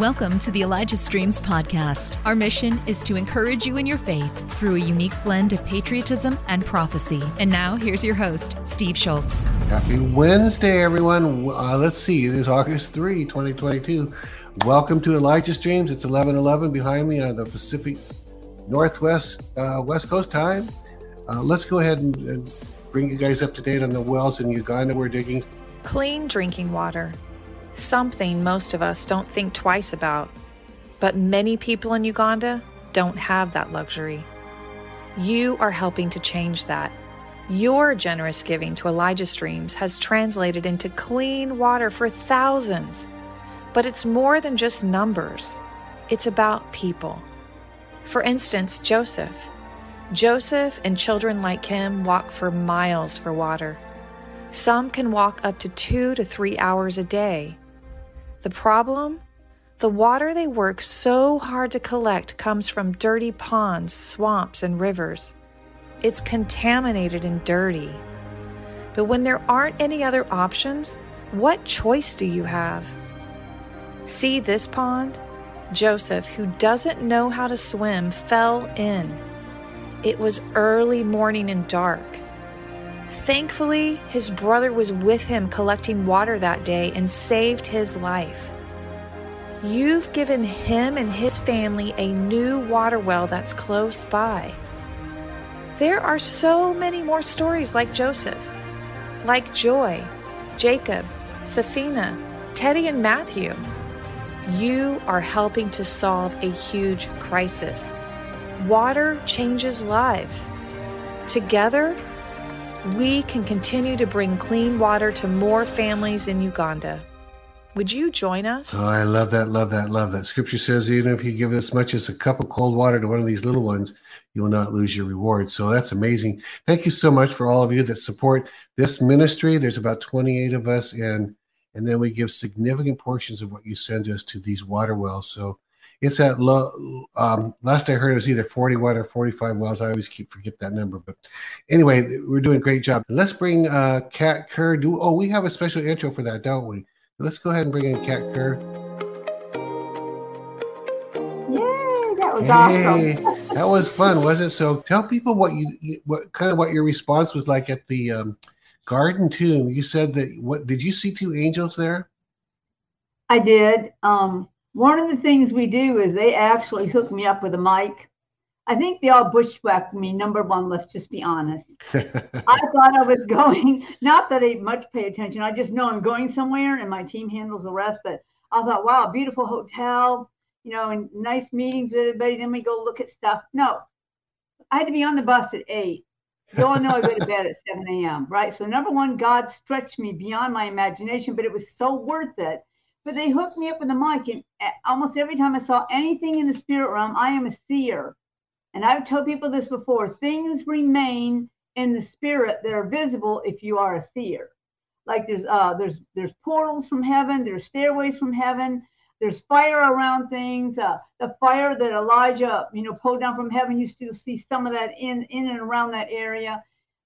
Welcome to the Elijah Streams podcast. Our mission is to encourage you in your faith through a unique blend of patriotism and prophecy. And now, here's your host, Steve Schultz. Happy Wednesday, everyone. Uh, let's see, it is August 3, 2022. Welcome to Elijah Streams. It's 1111 behind me on the Pacific Northwest, uh, West Coast time. Uh, let's go ahead and, and bring you guys up to date on the wells in Uganda we're digging. Clean drinking water something most of us don't think twice about. But many people in Uganda don't have that luxury. You are helping to change that. Your generous giving to Elijah Streams has translated into clean water for thousands. But it's more than just numbers, it's about people. For instance, Joseph. Joseph and children like him walk for miles for water. Some can walk up to two to three hours a day. The problem? The water they work so hard to collect comes from dirty ponds, swamps, and rivers. It's contaminated and dirty. But when there aren't any other options, what choice do you have? See this pond? Joseph, who doesn't know how to swim, fell in. It was early morning and dark. Thankfully, his brother was with him collecting water that day and saved his life. You've given him and his family a new water well that's close by. There are so many more stories like Joseph, like Joy, Jacob, Safina, Teddy, and Matthew. You are helping to solve a huge crisis. Water changes lives. Together, we can continue to bring clean water to more families in Uganda. Would you join us? Oh, I love that, love that, love that. Scripture says, even if you give as much as a cup of cold water to one of these little ones, you will not lose your reward. So that's amazing. Thank you so much for all of you that support this ministry. There's about 28 of us, and and then we give significant portions of what you send us to these water wells. So it's at low. Um, last I heard, it was either 41 or 45 wells. I always keep forget that number, but anyway, we're doing a great job. Let's bring uh, Kat Kerr. Do oh, we have a special intro for that, don't we? Let's go ahead and bring in Kat Kerr. Yay, that was hey, awesome. that was fun, wasn't it? So tell people what you, what kind of what your response was like at the um, garden tomb. You said that what did you see two angels there? I did. Um, one of the things we do is they actually hook me up with a mic. I think they all bushwhacked me. Number one, let's just be honest. I thought I was going, not that I much pay attention. I just know I'm going somewhere and my team handles the rest. But I thought, wow, beautiful hotel, you know, and nice meetings with everybody. Then we go look at stuff. No, I had to be on the bus at eight. You all know I go to bed at 7 a.m., right? So, number one, God stretched me beyond my imagination, but it was so worth it but they hooked me up with a mic and almost every time i saw anything in the spirit realm i am a seer. And i've told people this before things remain in the spirit that are visible if you are a seer. Like there's uh there's there's portals from heaven there's stairways from heaven there's fire around things uh the fire that elijah you know pulled down from heaven you still see some of that in in and around that area.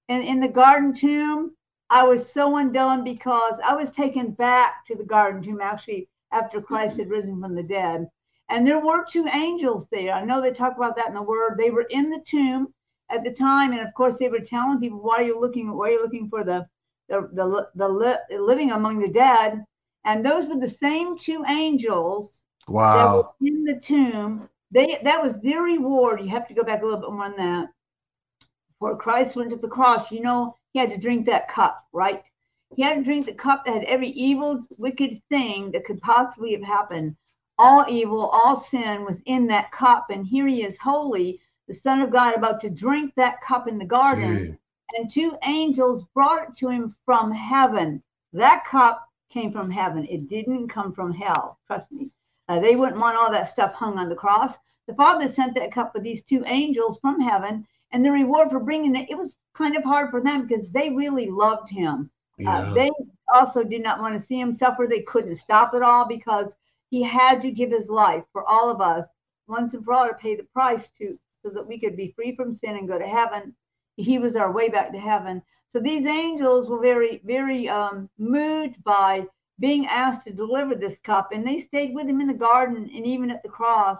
And in the garden tomb I was so undone because I was taken back to the garden tomb actually after Christ had risen from the dead. And there were two angels there. I know they talk about that in the word. They were in the tomb at the time. And of course, they were telling people, why are you looking, why are you looking for the, the, the, the, the living among the dead? And those were the same two angels wow. in the tomb. They That was their reward. You have to go back a little bit more on that. For Christ went to the cross, you know, he had to drink that cup, right? He had to drink the cup that had every evil, wicked thing that could possibly have happened. All evil, all sin was in that cup. And here he is, holy, the Son of God, about to drink that cup in the garden. Gee. And two angels brought it to him from heaven. That cup came from heaven. It didn't come from hell. Trust me. Uh, they wouldn't want all that stuff hung on the cross. The Father sent that cup with these two angels from heaven and the reward for bringing it, it was kind of hard for them because they really loved him. Uh, yeah. Uh, they also did not want to see him suffer. They couldn't stop it all because he had to give his life for all of us once and for all to pay the price to so that we could be free from sin and go to heaven. He was our way back to heaven. So these angels were very, very um, moved by being asked to deliver this cup. And they stayed with him in the garden and even at the cross.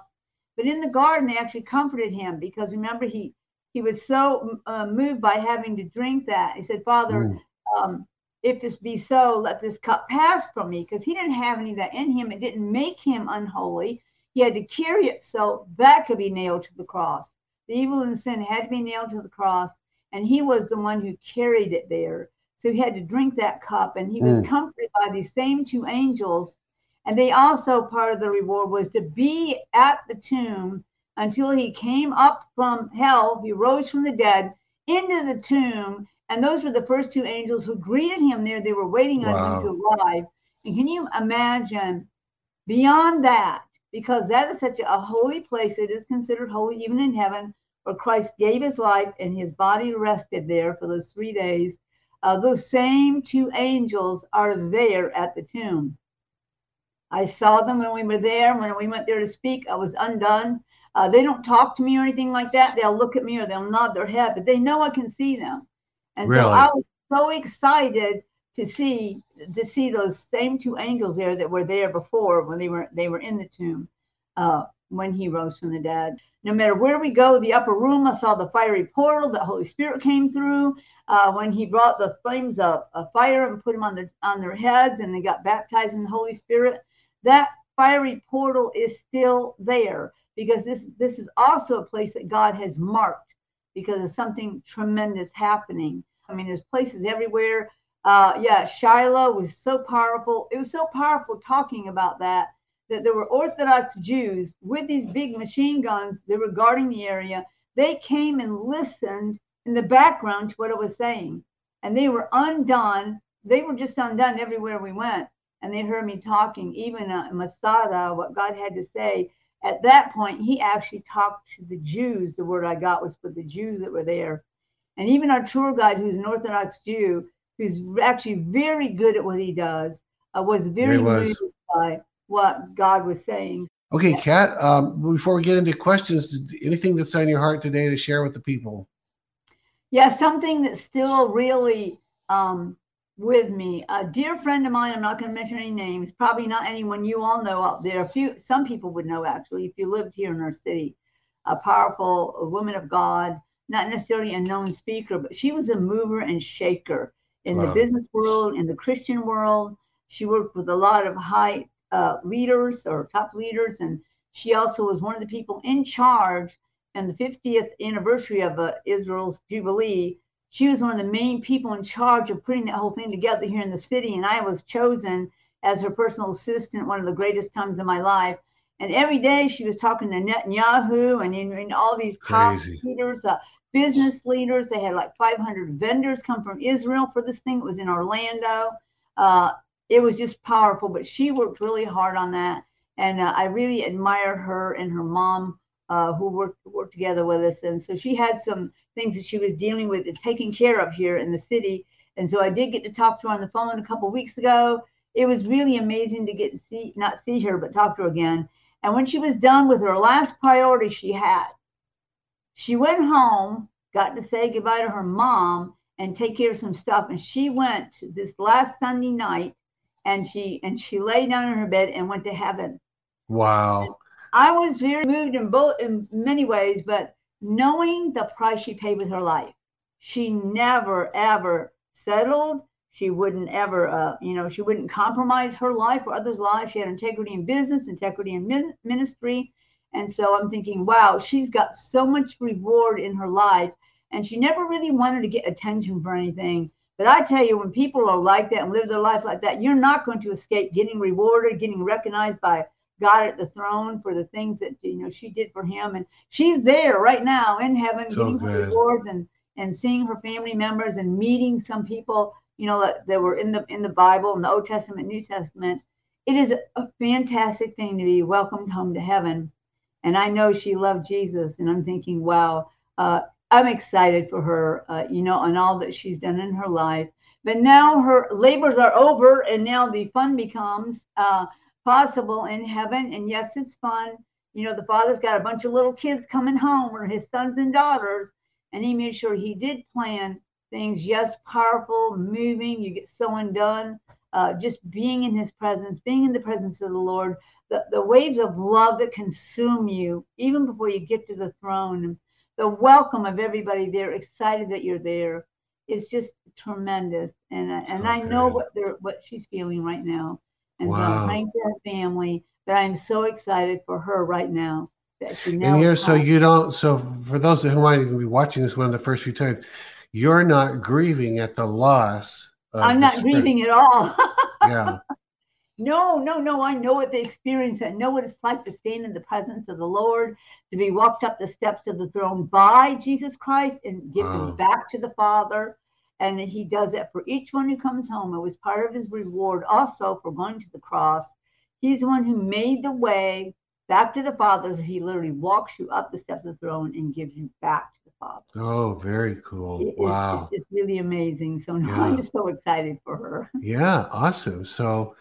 But in the garden, they actually comforted him because remember, he he was so uh, moved by having to drink that. He said, Father, um, if this be so, let this cup pass from me because he didn't have any of that in him. It didn't make him unholy. He had to carry it so that could be nailed to the cross. The evil and sin had to be nailed to the cross, and he was the one who carried it there. So he had to drink that cup, and he was mm. comforted by these same two angels. And they also, part of the reward was to be at the tomb until he came up from hell. He rose from the dead into the tomb. And those were the first two angels who greeted him there. They were waiting wow. on him to arrive. And can you imagine beyond that? Because that is such a holy place. It is considered holy even in heaven, where Christ gave his life and his body rested there for those three days. Uh, those same two angels are there at the tomb. I saw them when we were there. When we went there to speak, I was undone. Uh, they don't talk to me or anything like that. They'll look at me or they'll nod their head, but they know I can see them. And really? so I was so excited to see to see those same two angels there that were there before when they were they were in the tomb uh, when he rose from the dead. No matter where we go, the upper room, I saw the fiery portal. The Holy Spirit came through uh, when he brought the flames of, of fire and put them on their on their heads, and they got baptized in the Holy Spirit. That fiery portal is still there because this this is also a place that God has marked because of something tremendous happening. I mean, there's places everywhere. Uh, yeah, Shiloh was so powerful. It was so powerful talking about that that there were Orthodox Jews with these big machine guns. They were guarding the area. They came and listened in the background to what it was saying, and they were undone. They were just undone everywhere we went, and they heard me talking, even uh, Masada, what God had to say at that point, he actually talked to the Jews. The word I got was for the Jews that were there. And even our tour guide, who's an Orthodox Jew, who's actually very good at what he does, uh, was very moved by what God was saying. Okay, Kat, um, before we get into questions, anything that's on your heart today to share with the people? Yeah, something that's still really um, with me. A dear friend of mine, I'm not going to mention any names, probably not anyone you all know out there. A few, some people would know actually if you lived here in our city. A powerful woman of God, not necessarily a known speaker, but she was a mover and shaker in wow. the business world, in the Christian world. She worked with a lot of high uh, leaders or top leaders, and she also was one of the people in charge in the 50th anniversary of uh, Israel's Jubilee she was one of the main people in charge of putting that whole thing together here in the city. And I was chosen as her personal assistant, one of the greatest times of my life. And every day she was talking to Netanyahu and, and all these top leaders, uh, business leaders. They had like 500 vendors come from Israel for this thing. It was in Orlando. Uh, it was just powerful, but she worked really hard on that. And uh, I really admire her and her mom uh, who worked worked together with us. And so she had some things that she was dealing with and taking care of here in the city. And so I did get to talk to her on the phone a couple weeks ago. It was really amazing to get to see not see her but talk to her again. And when she was done with her last priority she had, she went home, got to say goodbye to her mom and take care of some stuff. And she went this last Sunday night and she and she lay down in her bed and went to heaven. Wow. I was very moved in both in many ways, but knowing the price she paid with her life, she never ever settled. She wouldn't ever, uh, you know, she wouldn't compromise her life or others' lives. She had integrity in business, integrity in ministry. And so I'm thinking, wow, she's got so much reward in her life. And she never really wanted to get attention for anything. But I tell you, when people are like that and live their life like that, you're not going to escape getting rewarded, getting recognized by God at the throne for the things that you know she did for him, and she's there right now in heaven, so getting good. her rewards and and seeing her family members and meeting some people you know that, that were in the in the Bible in the Old Testament, New Testament. It is a fantastic thing to be welcomed home to heaven, and I know she loved Jesus, and I'm thinking, wow, uh, I'm excited for her, uh, you know, and all that she's done in her life. But now her labors are over, and now the fun becomes. Uh, possible in heaven. And yes, it's fun. You know, the father's got a bunch of little kids coming home or his sons and daughters. And he made sure he did plan things, yes, powerful, moving. You get so undone. uh, just being in his presence, being in the presence of the Lord, the, the waves of love that consume you, even before you get to the throne, the welcome of everybody there, excited that you're there, is just tremendous. And uh, and okay. I know what they're what she's feeling right now. And wow. so I'm praying for her family, but I'm so excited for her right now that she now. And here, so you don't. So for those who might even be watching this one of the first few times, you're not grieving at the loss. I'm not spirit. grieving at all. yeah. No, no, no. I know what the experience. I know what it's like to stand in the presence of the Lord, to be walked up the steps of the throne by Jesus Christ and given wow. back to the Father. And that he does that for each one who comes home. It was part of his reward also for going to the cross. He's the one who made the way back to the Father. So he literally walks you up the steps of the throne and gives you back to the Father. Oh, very cool. It, wow. It's, it's, really amazing. So now yeah. I'm just so excited for her. Yeah, awesome. So,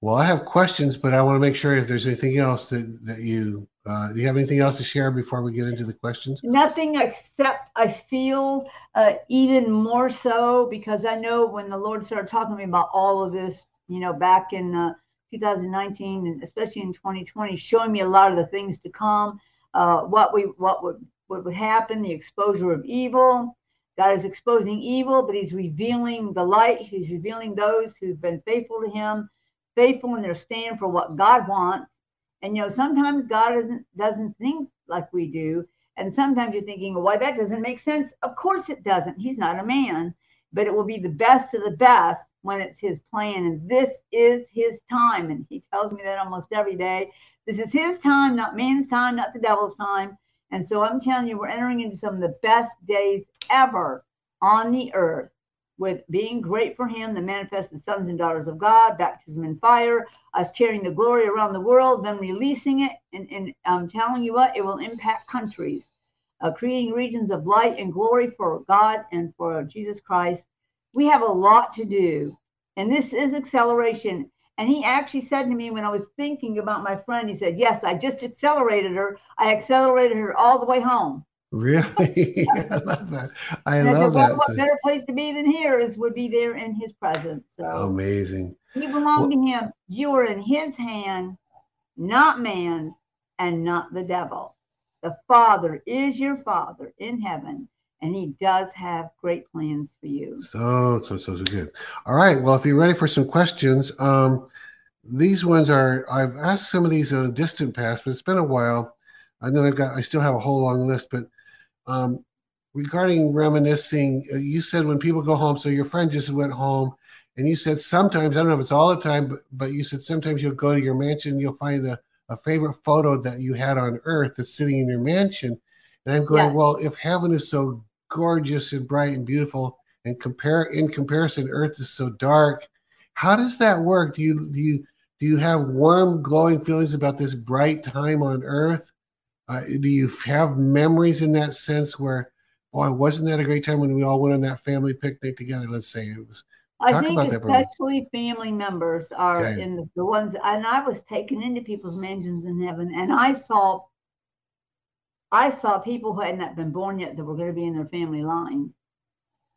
well, I have questions, but I want to make sure if there's anything else that, that you uh, do you have anything else to share before we get into the questions? Nothing except I feel uh, even more so because I know when the Lord started talking to me about all of this, you know, back in uh, 2019 and especially in 2020, showing me a lot of the things to come, uh, what we what would what would happen, the exposure of evil. God is exposing evil, but He's revealing the light. He's revealing those who've been faithful to Him faithful in their stand for what God wants. And you know, sometimes God doesn't doesn't think like we do. And sometimes you're thinking, why that doesn't make sense. Of course it doesn't. He's not a man, but it will be the best of the best when it's his plan. And this is his time. And he tells me that almost every day. This is his time, not man's time, not the devil's time. And so I'm telling you, we're entering into some of the best days ever on the earth with being great for him, the manifested sons and daughters of God, baptism in fire, us carrying the glory around the world, then releasing it. And, and I'm telling you what, it will impact countries, uh, creating regions of light and glory for God and for Jesus Christ. We have a lot to do. And this is acceleration. And he actually said to me when I was thinking about my friend, he said, Yes, I just accelerated her. I accelerated her all the way home. Really? I love that. I and love that. What better place to be than here is would be there in his presence. So amazing. You belong well, to him. You are in his hand, not man's, and not the devil. The Father is your Father in heaven, and he does have great plans for you. So, so, so, so good. All right. Well, if you're ready for some questions, um, these ones are, I've asked some of these in a distant past, but it's been a while. I know I've got, I still have a whole long list, but um, regarding reminiscing, uh, you said when people go home, so your friend just went home, and you said sometimes, I don't know if it's all the time, but, but you said sometimes you'll go to your mansion, you'll find a, a favorite photo that you had on earth that's sitting in your mansion. And I'm going, yeah. well, if heaven is so gorgeous and bright and beautiful, and compare in comparison, earth is so dark, how does that work? Do you do you do you have warm, glowing feelings about this bright time on earth? Uh, do you have memories in that sense where, boy, wasn't that a great time when we all went on that family picnic together? Let's say it was. I Talk think especially family members are okay. in the, the ones, and I was taken into people's mansions in heaven, and I saw, I saw people who had not been born yet that were going to be in their family line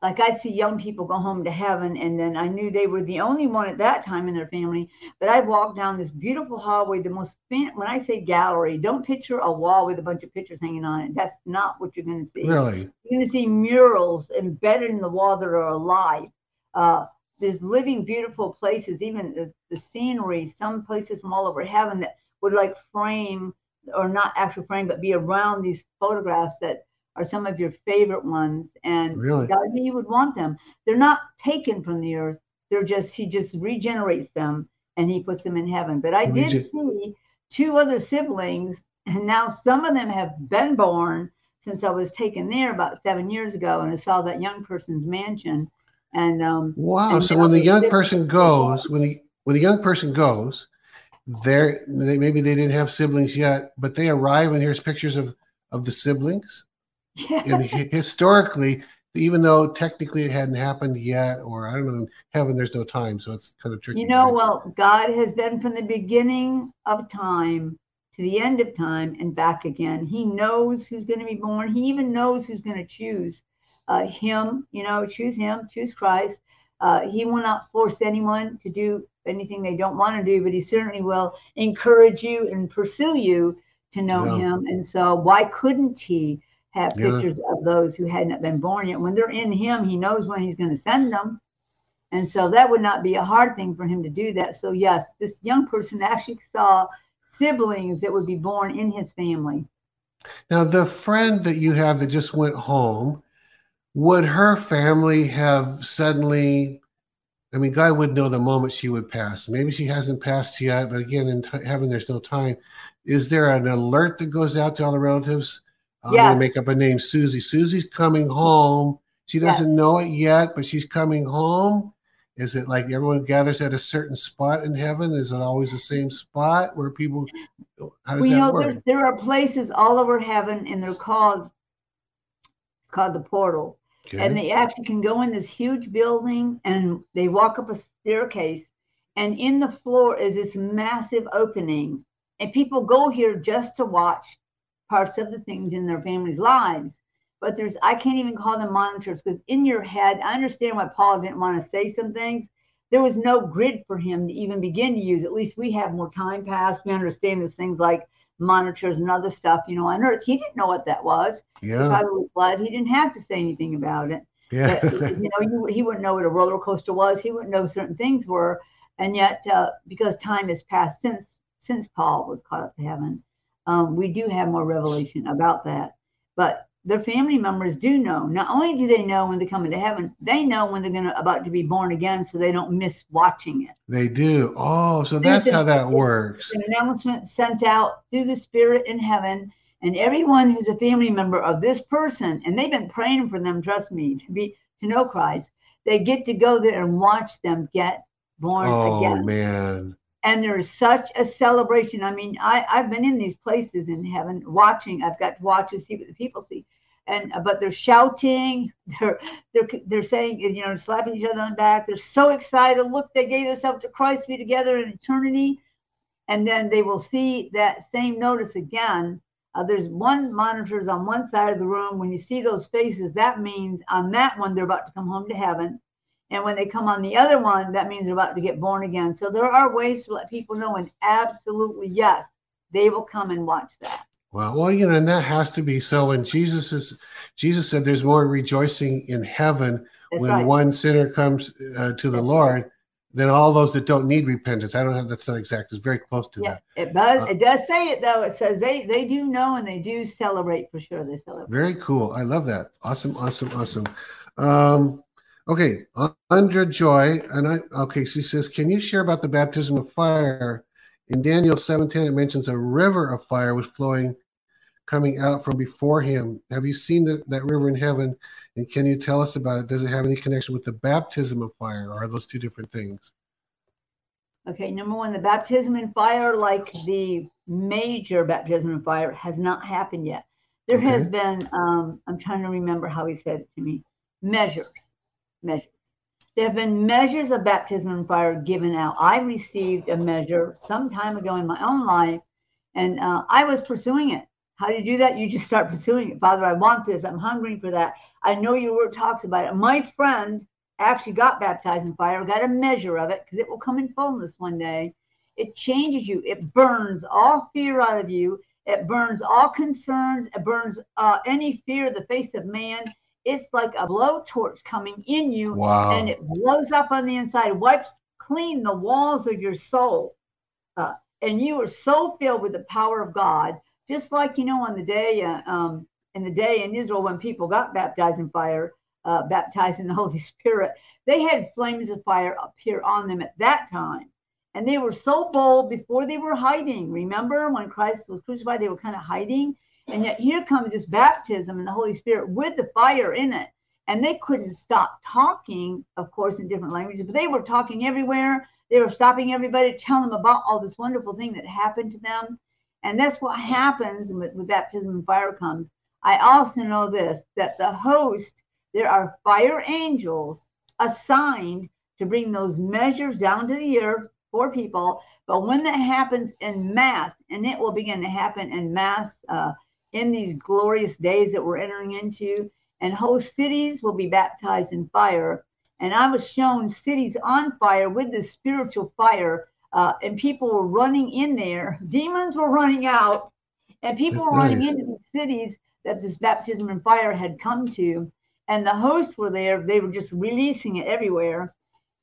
like I'd see young people go home to heaven, and then I knew they were the only one at that time in their family. But I'd walk down this beautiful hallway, the most fan- when I say gallery, don't picture a wall with a bunch of pictures hanging on it. That's not what you're going to see. Really, you're going to see murals embedded in the wall that are alive. Uh, there's living, beautiful places, even the, the scenery. Some places from all over heaven that would like frame or not actual frame, but be around these photographs that are some of your favorite ones, and really? God knew you would want them. They're not taken from the earth. They're just He just regenerates them and He puts them in heaven. But I did see two other siblings, and now some of them have been born since I was taken there about seven years ago, and I saw that young person's mansion. And um, wow! And so when the young person goes, when the when the young person goes, there they, maybe they didn't have siblings yet, but they arrive and here's pictures of of the siblings. Yeah. And historically, even though technically it hadn't happened yet, or I don't know, in heaven there's no time, so it's kind of tricky. You know, right? well, God has been from the beginning of time to the end of time and back again. He knows who's going to be born. He even knows who's going to choose uh, him. You know, choose him, choose Christ. Uh, he will not force anyone to do anything they don't want to do, but he certainly will encourage you and pursue you to know yeah. him. And so, why couldn't he have yeah. pictures of those who hadn't been born yet? When they're in him, he knows when he's going to send them. And so, that would not be a hard thing for him to do that. So, yes, this young person actually saw siblings that would be born in his family. Now, the friend that you have that just went home, would her family have suddenly? I mean, God would know the moment she would pass. Maybe she hasn't passed yet, but again, in t- heaven, there's no time. Is there an alert that goes out to all the relatives? I'm yes. going to make up a name, Susie. Susie's coming home. She doesn't yes. know it yet, but she's coming home. Is it like everyone gathers at a certain spot in heaven? Is it always the same spot where people? How does well, that know, work? There are places all over heaven, and they're called called the portal. Okay. And they actually can go in this huge building, and they walk up a staircase, and in the floor is this massive opening, and people go here just to watch parts of the things in their families' lives but there's I can't even call them monitors because in your head, I understand why Paul didn't want to say some things. There was no grid for him to even begin to use. At least we have more time passed. We understand there's things like monitors and other stuff, you know, on Earth. He didn't know what that was. Yeah. Blood. He didn't have to say anything about it. Yeah. But, you know, he, he wouldn't know what a roller coaster was. He wouldn't know certain things were. And yet, uh, because time has passed since since Paul was caught up to heaven, um, we do have more revelation about that. But their family members do know. Not only do they know when they come into heaven, they know when they're going to about to be born again, so they don't miss watching it. They do. Oh, so that's how that works. An announcement sent out through the Spirit in heaven, and everyone who's a family member of this person, and they've been praying for them. Trust me, to be to know Christ, they get to go there and watch them get born oh, again. Oh man! And there's such a celebration. I mean, I, I've been in these places in heaven watching. I've got to watch and see what the people see, and but they're shouting, they're they're they're saying, you know, slapping each other on the back. They're so excited. Look, they gave us up to Christ, be together in eternity, and then they will see that same notice again. Uh, there's one monitors on one side of the room. When you see those faces, that means on that one they're about to come home to heaven and when they come on the other one, that means they're about to get born again. So there are ways to let people know, and absolutely, yes, they will come and watch that. Well, well, you know, and that has to be so. When Jesus is, Jesus said, "There's more rejoicing in heaven that's when right. one sinner comes uh, to the that's Lord." Right. Than all those that don't need repentance. I don't have that's not exact. It's very close to yeah, that. It does. Uh, it does say it though. It says they they do know and they do celebrate for sure. They celebrate. Very cool. I love that. Awesome. Awesome. Awesome. Um, Okay, Andra Joy, and I okay, she says, Can you share about the baptism of fire? In Daniel 7:10, it mentions a river of fire was flowing, coming out from before him. Have you seen that, that river in heaven? And can you tell us about it? Does it have any connection with the baptism of fire, or are those two different things? Okay, number one, the baptism in fire, like the major baptism in fire, has not happened yet. There okay. has been, um, I'm trying to remember how he said it to me, measures measures. There have been measures of baptism in fire given out. I received a measure some time ago in my own life, and uh, I was pursuing it. How do you do that? You just start pursuing it. Father, I want this. I'm hungry for that. I know your word talks about it. My friend actually got baptized in fire, got a measure of it because it will come in fullness one day. It changes you, it burns all fear out of you, it burns all concerns, it burns uh, any fear of the face of man it's like a blowtorch coming in you wow. and it blows up on the inside, wipes clean the walls of your soul. Uh, and you are so filled with the power of God, just like, you know, on the day, uh, um, in the day in Israel when people got baptized in fire, uh, baptized in the Holy Spirit, they had flames of fire appear on them at that time. And they were so bold before they were hiding. Remember when Christ was crucified, they were kind of hiding and yet here comes this baptism and the Holy Spirit with the fire in it. And they couldn't stop talking, of course, in different languages, but they were talking everywhere. They were stopping everybody, telling them about all this wonderful thing that happened to them. And that's what happens with, with baptism and fire comes. I also know this that the host, there are fire angels assigned to bring those measures down to the earth for people. But when that happens in mass, and it will begin to happen in mass uh, in these glorious days that we're entering into, and whole cities will be baptized in fire. and I was shown cities on fire with this spiritual fire, uh, and people were running in there. Demons were running out, and people That's were running nice. into the cities that this baptism in fire had come to. And the hosts were there; they were just releasing it everywhere.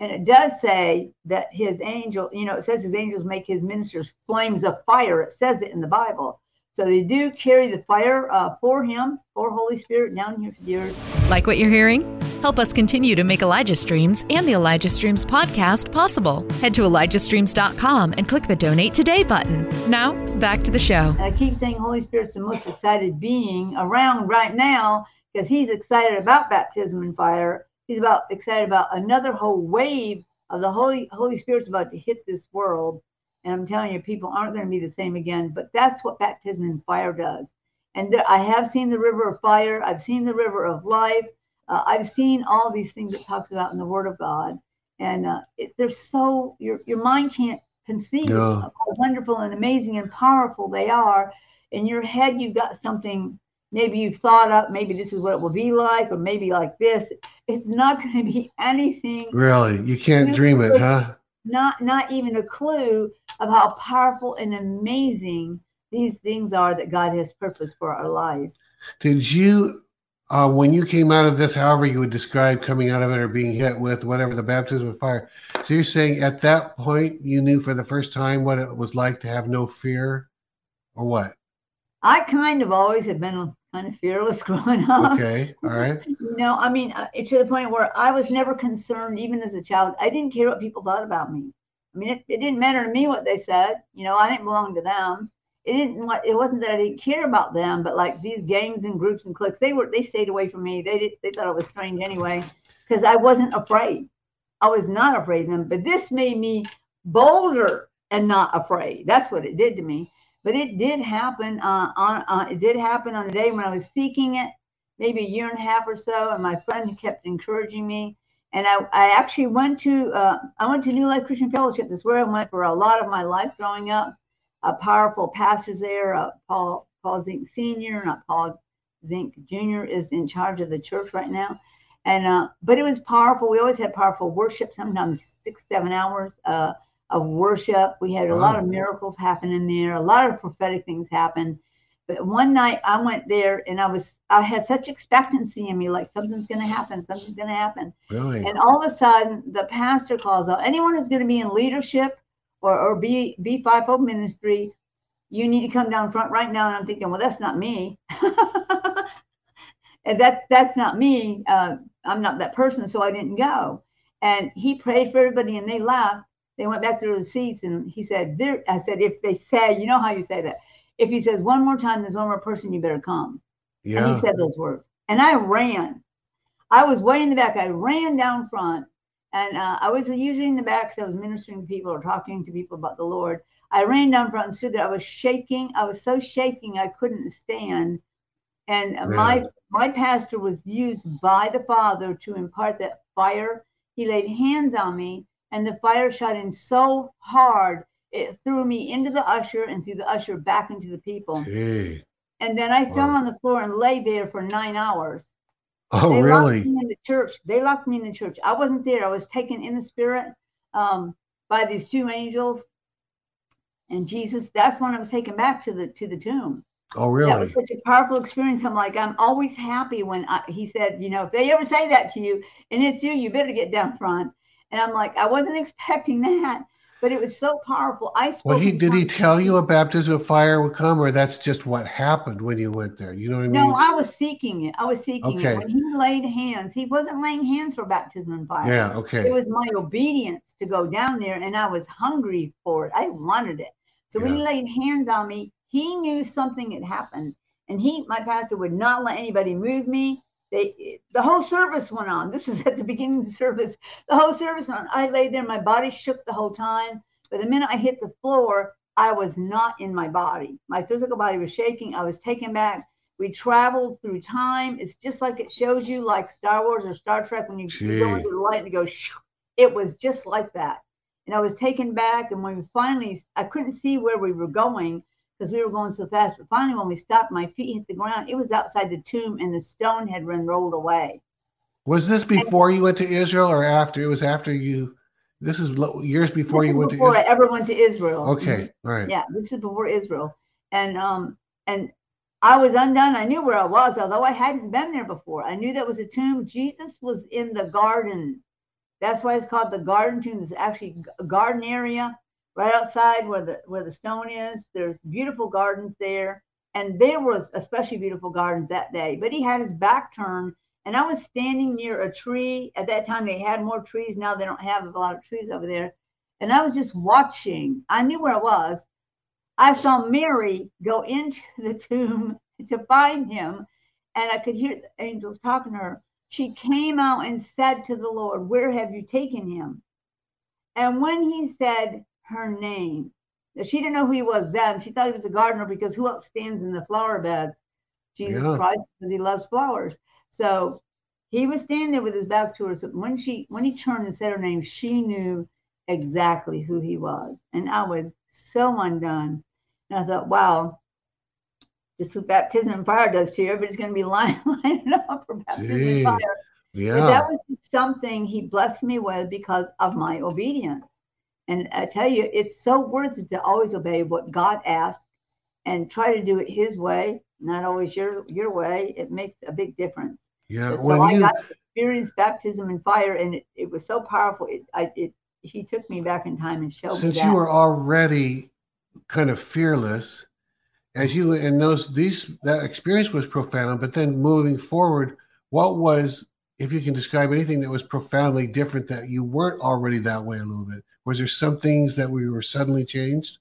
And it does say that his angel, you know, it says his angels make his ministers flames of fire. It says it in the Bible. So they do carry the fire uh, for him, for Holy Spirit down here to the earth. Like what you're hearing? Help us continue to make Elijah Streams and the Elijah Streams podcast possible. Head to ElijahStreams.com and click the Donate Today button. Now, back to the show. And I keep saying Holy Spirit's the most excited being around right now because he's excited about baptism and fire. He's about excited about another whole wave of the Holy Holy Spirit's about to hit this world. And I'm telling you, people aren't going to be the same again. But that's what baptism in fire does. And there, I have seen the river of fire. I've seen the river of life. Uh, I've seen all these things it talks about in the Word of God. And uh, it, they're so your your mind can't conceive of how wonderful and amazing and powerful they are. In your head, you've got something. Maybe you've thought up. Maybe this is what it will be like, or maybe like this. It's not going to be anything Really? You can't dream it, huh? Not not even a clue of how powerful and amazing these things are that God has purpose for our lives. Did you, uh, when you came out of this, however you would describe coming out of it or being hit with whatever the baptism of fire, so you're saying at that point you knew for the first time what it was like to have no fear, or what? I kind of always have been kind of fearless growing up. Okay, all right. You know, I mean, uh, to the point where I was never concerned, even as a child. I didn't care what people thought about me. I mean, it, it didn't matter to me what they said. You know, I didn't belong to them. It didn't. what- It wasn't that I didn't care about them, but like these gangs and groups and cliques, they were they stayed away from me. They did. They thought I was strange anyway, because I wasn't afraid. I was not afraid of them. But this made me bolder and not afraid. That's what it did to me. But it did happen uh, on. Uh, it did happen on the day when I was seeking it maybe a year and a half or so, and my friend kept encouraging me. And I, I actually went to uh, I went to New Life Christian Fellowship. That's where I went for a lot of my life growing up. A powerful pastors there. Uh, Paul Paul Zink Senior, not Paul Zink Junior, is in charge of the church right now. And uh, but it was powerful. We always had powerful worship. Sometimes six seven hours uh, of worship. We had a lot of miracles happen in there. A lot of prophetic things happen. But one night I went there and I was I had such expectancy in me, like something's gonna happen, something's gonna happen. Really? And all of a sudden the pastor calls out, anyone who's gonna be in leadership or, or be be fivefold ministry, you need to come down front right now. And I'm thinking, well, that's not me. and that's that's not me. Uh, I'm not that person, so I didn't go. And he prayed for everybody and they left. They went back to the seats and he said, there I said, if they say, you know how you say that if he says one more time, there's one more person, you better come. Yeah. And he said those words. And I ran. I was way in the back. I ran down front. And uh, I was usually in the back because I was ministering to people or talking to people about the Lord. I ran down front and stood there. I was shaking. I was so shaking I couldn't stand. And uh, my my pastor was used by the Father to impart that fire. He laid hands on me, and the fire shot in so hard it threw me into the usher and threw the usher back into the people. Gee. And then I fell on the floor and lay there for nine hours. Oh, they locked really? me in the church. They locked me in the church. I wasn't there. I was taken in the spirit um, by these two angels. And Jesus, that's when I was taken back to the to the tomb. Oh, That really? was such a powerful experience. I'm like, I'm always happy when I, he said, you know, if they ever say that to you and it's you, you better get down front. And I'm like, I wasn't expecting that, but it was so powerful. I spoke. Well, he did he tell you a baptism of fire would come, or that's just what happened when you went there? You know what I mean? No, I was seeking it. I was seeking Okay. it. When he laid hands, he wasn't laying hands for baptism in fire. yeah. okay. It was my obedience to go down there, and I was hungry for it. I wanted it. So when he laid hands on me, he knew something had happened, and he, my pastor, would not let anybody move me. They, the whole service went on. This was at the beginning of the service. The whole service went on. I laid there. My body shook the whole time. But the minute I hit the floor, I was not in my body. My physical body was shaking. I was taken back. We traveled through time. It's just like it shows you, like Star Wars or Star Trek, when you, you go into the light and it goes. Shoo. It was just like that. And I was taken back. And when we finally, I couldn't see where we were going because we were going so fast. But finally, when we stopped, my feet hit the ground. It was outside the tomb, and the stone had been rolled away. Was this before and, you went to Israel or after? It was after you. This is years before you went before to. Before I ever went to Israel. Okay, mm-hmm. right. Yeah, this is before Israel, and um, and I was undone. I knew where I was, although I hadn't been there before. I knew that was a tomb. Jesus was in the garden. That's why it's called the garden tomb. It's actually a garden area right outside where the where the stone is. There's beautiful gardens there, and there was especially beautiful gardens that day. But he had his back turned and I was standing near a tree. At that time, they had more trees. Now they don't have a lot of trees over there. And I was just watching. I knew where I was. I saw Mary go into the tomb to find him. And I could hear the angels talking to her. She came out and said to the Lord, Where have you taken him? And when he said her name, she didn't know who he was then. She thought he was a gardener because who else stands in the flower beds? Jesus yeah. Christ, because he loves flowers. So he was standing there with his back to her. So when she when he turned and said her name, she knew exactly who he was. And I was so undone. And I thought, wow, this is what baptism and fire does to you. Everybody's going to be lining, lining up for baptism Gee, and fire. Yeah. But that was something he blessed me with because of my obedience. And I tell you, it's so worth it to always obey what God asks and try to do it his way not always your your way, it makes a big difference. Yeah, so when I you got to experience baptism and fire, and it, it was so powerful. It, I, it he took me back in time and showed since me. Since you were already kind of fearless, as you and those these that experience was profound, but then moving forward, what was if you can describe anything that was profoundly different that you weren't already that way a little bit? Was there some things that we were suddenly changed?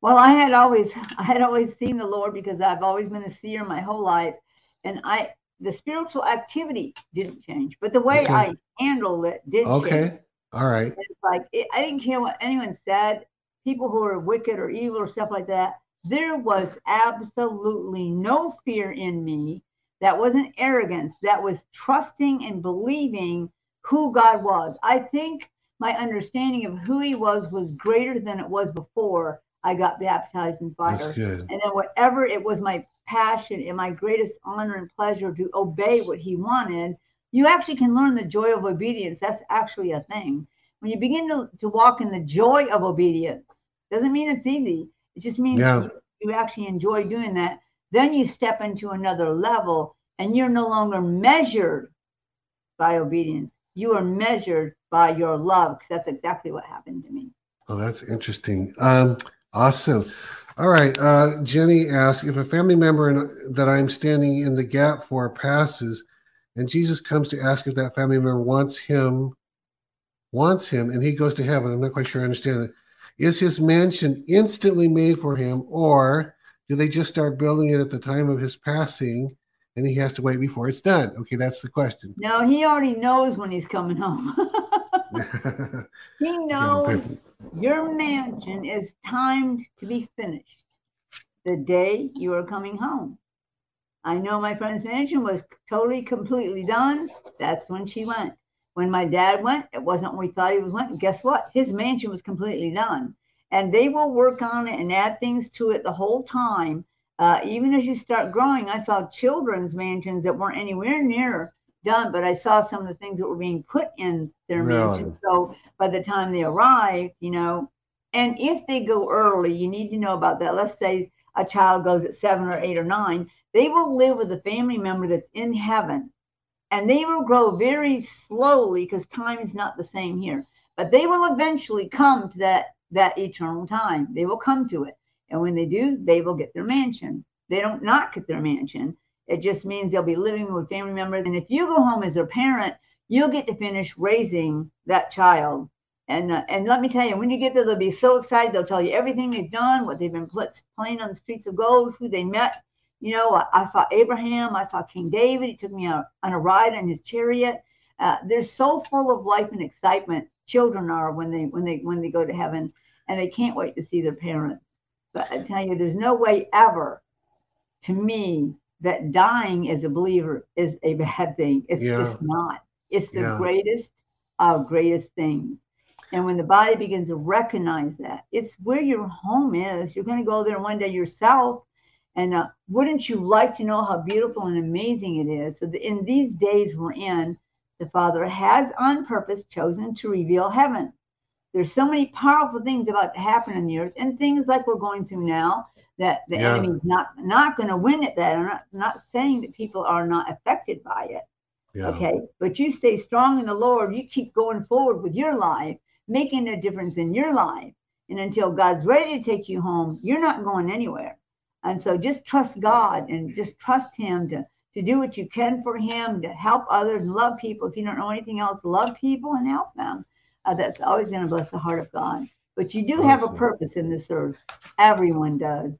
Well, I had always I had always seen the Lord because I've always been a seer my whole life, and I the spiritual activity didn't change, but the way okay. I handled it did. Okay, change. all right. It's like it, I didn't care what anyone said. People who are wicked or evil or stuff like that. There was absolutely no fear in me. That wasn't arrogance. That was trusting and believing who God was. I think my understanding of who He was was greater than it was before I got baptized in fire. And then whatever it was my passion and my greatest honor and pleasure to obey what he wanted, you actually can learn the joy of obedience. That's actually a thing. When you begin to, to walk in the joy of obedience, doesn't mean it's easy. It just means yeah. you, you actually enjoy doing that. Then you step into another level and you're no longer measured by obedience. You are measured by your love because that's exactly what happened to me. Oh, that's interesting. Um, Awesome. All right. Uh, Jenny asks if a family member in, that I'm standing in the gap for passes, and Jesus comes to ask if that family member wants him, wants him, and he goes to heaven. I'm not quite sure I understand it. Is his mansion instantly made for him, or do they just start building it at the time of his passing, and he has to wait before it's done? Okay, that's the question. No, he already knows when he's coming home. he knows your mansion is timed to be finished the day you are coming home. I know my friend's mansion was totally, completely done. That's when she went. When my dad went, it wasn't when we thought he was went. Guess what? His mansion was completely done. And they will work on it and add things to it the whole time. Uh, even as you start growing, I saw children's mansions that weren't anywhere near done, but I saw some of the things that were being put in their really? mansion. So by the time they arrived, you know, and if they go early, you need to know about that. Let's say a child goes at seven or eight or nine, they will live with a family member that's in heaven and they will grow very slowly because time is not the same here. But they will eventually come to that that eternal time. They will come to it. And when they do, they will get their mansion. They don't not get their mansion. It just means they'll be living with family members. And if you go home as their parent, you'll get to finish raising that child. And uh, and let me tell you, when you get there, they'll be so excited. They'll tell you everything they've done, what they've been playing on the streets of gold, who they met. You know, I, I saw Abraham, I saw King David. He took me on, on a ride in his chariot. Uh, they're so full of life and excitement. Children are when they when they when they go to heaven, and they can't wait to see their parents. But I tell you, there's no way ever, to me, that dying as a believer is a bad thing. It's yeah. just not. It's the yeah. greatest of greatest things. And when the body begins to recognize that, it's where your home is. You're going to go there one day yourself. And uh, wouldn't you like to know how beautiful and amazing it is? So, in these days we're in, the Father has on purpose chosen to reveal heaven. There's so many powerful things about to happen on the earth, and things like we're going through now that the yeah. enemy's not not going to win at that. I'm not, not saying that people are not affected by it. Yeah. Okay, but you stay strong in the Lord. You keep going forward with your life, making a difference in your life, and until God's ready to take you home, you're not going anywhere. And so just trust God and just trust Him to, to do what you can for Him, to help others and love people. If you don't know anything else, love people and help them. Uh, that's always going to bless the heart of God. But you do have a purpose in this earth. Everyone does.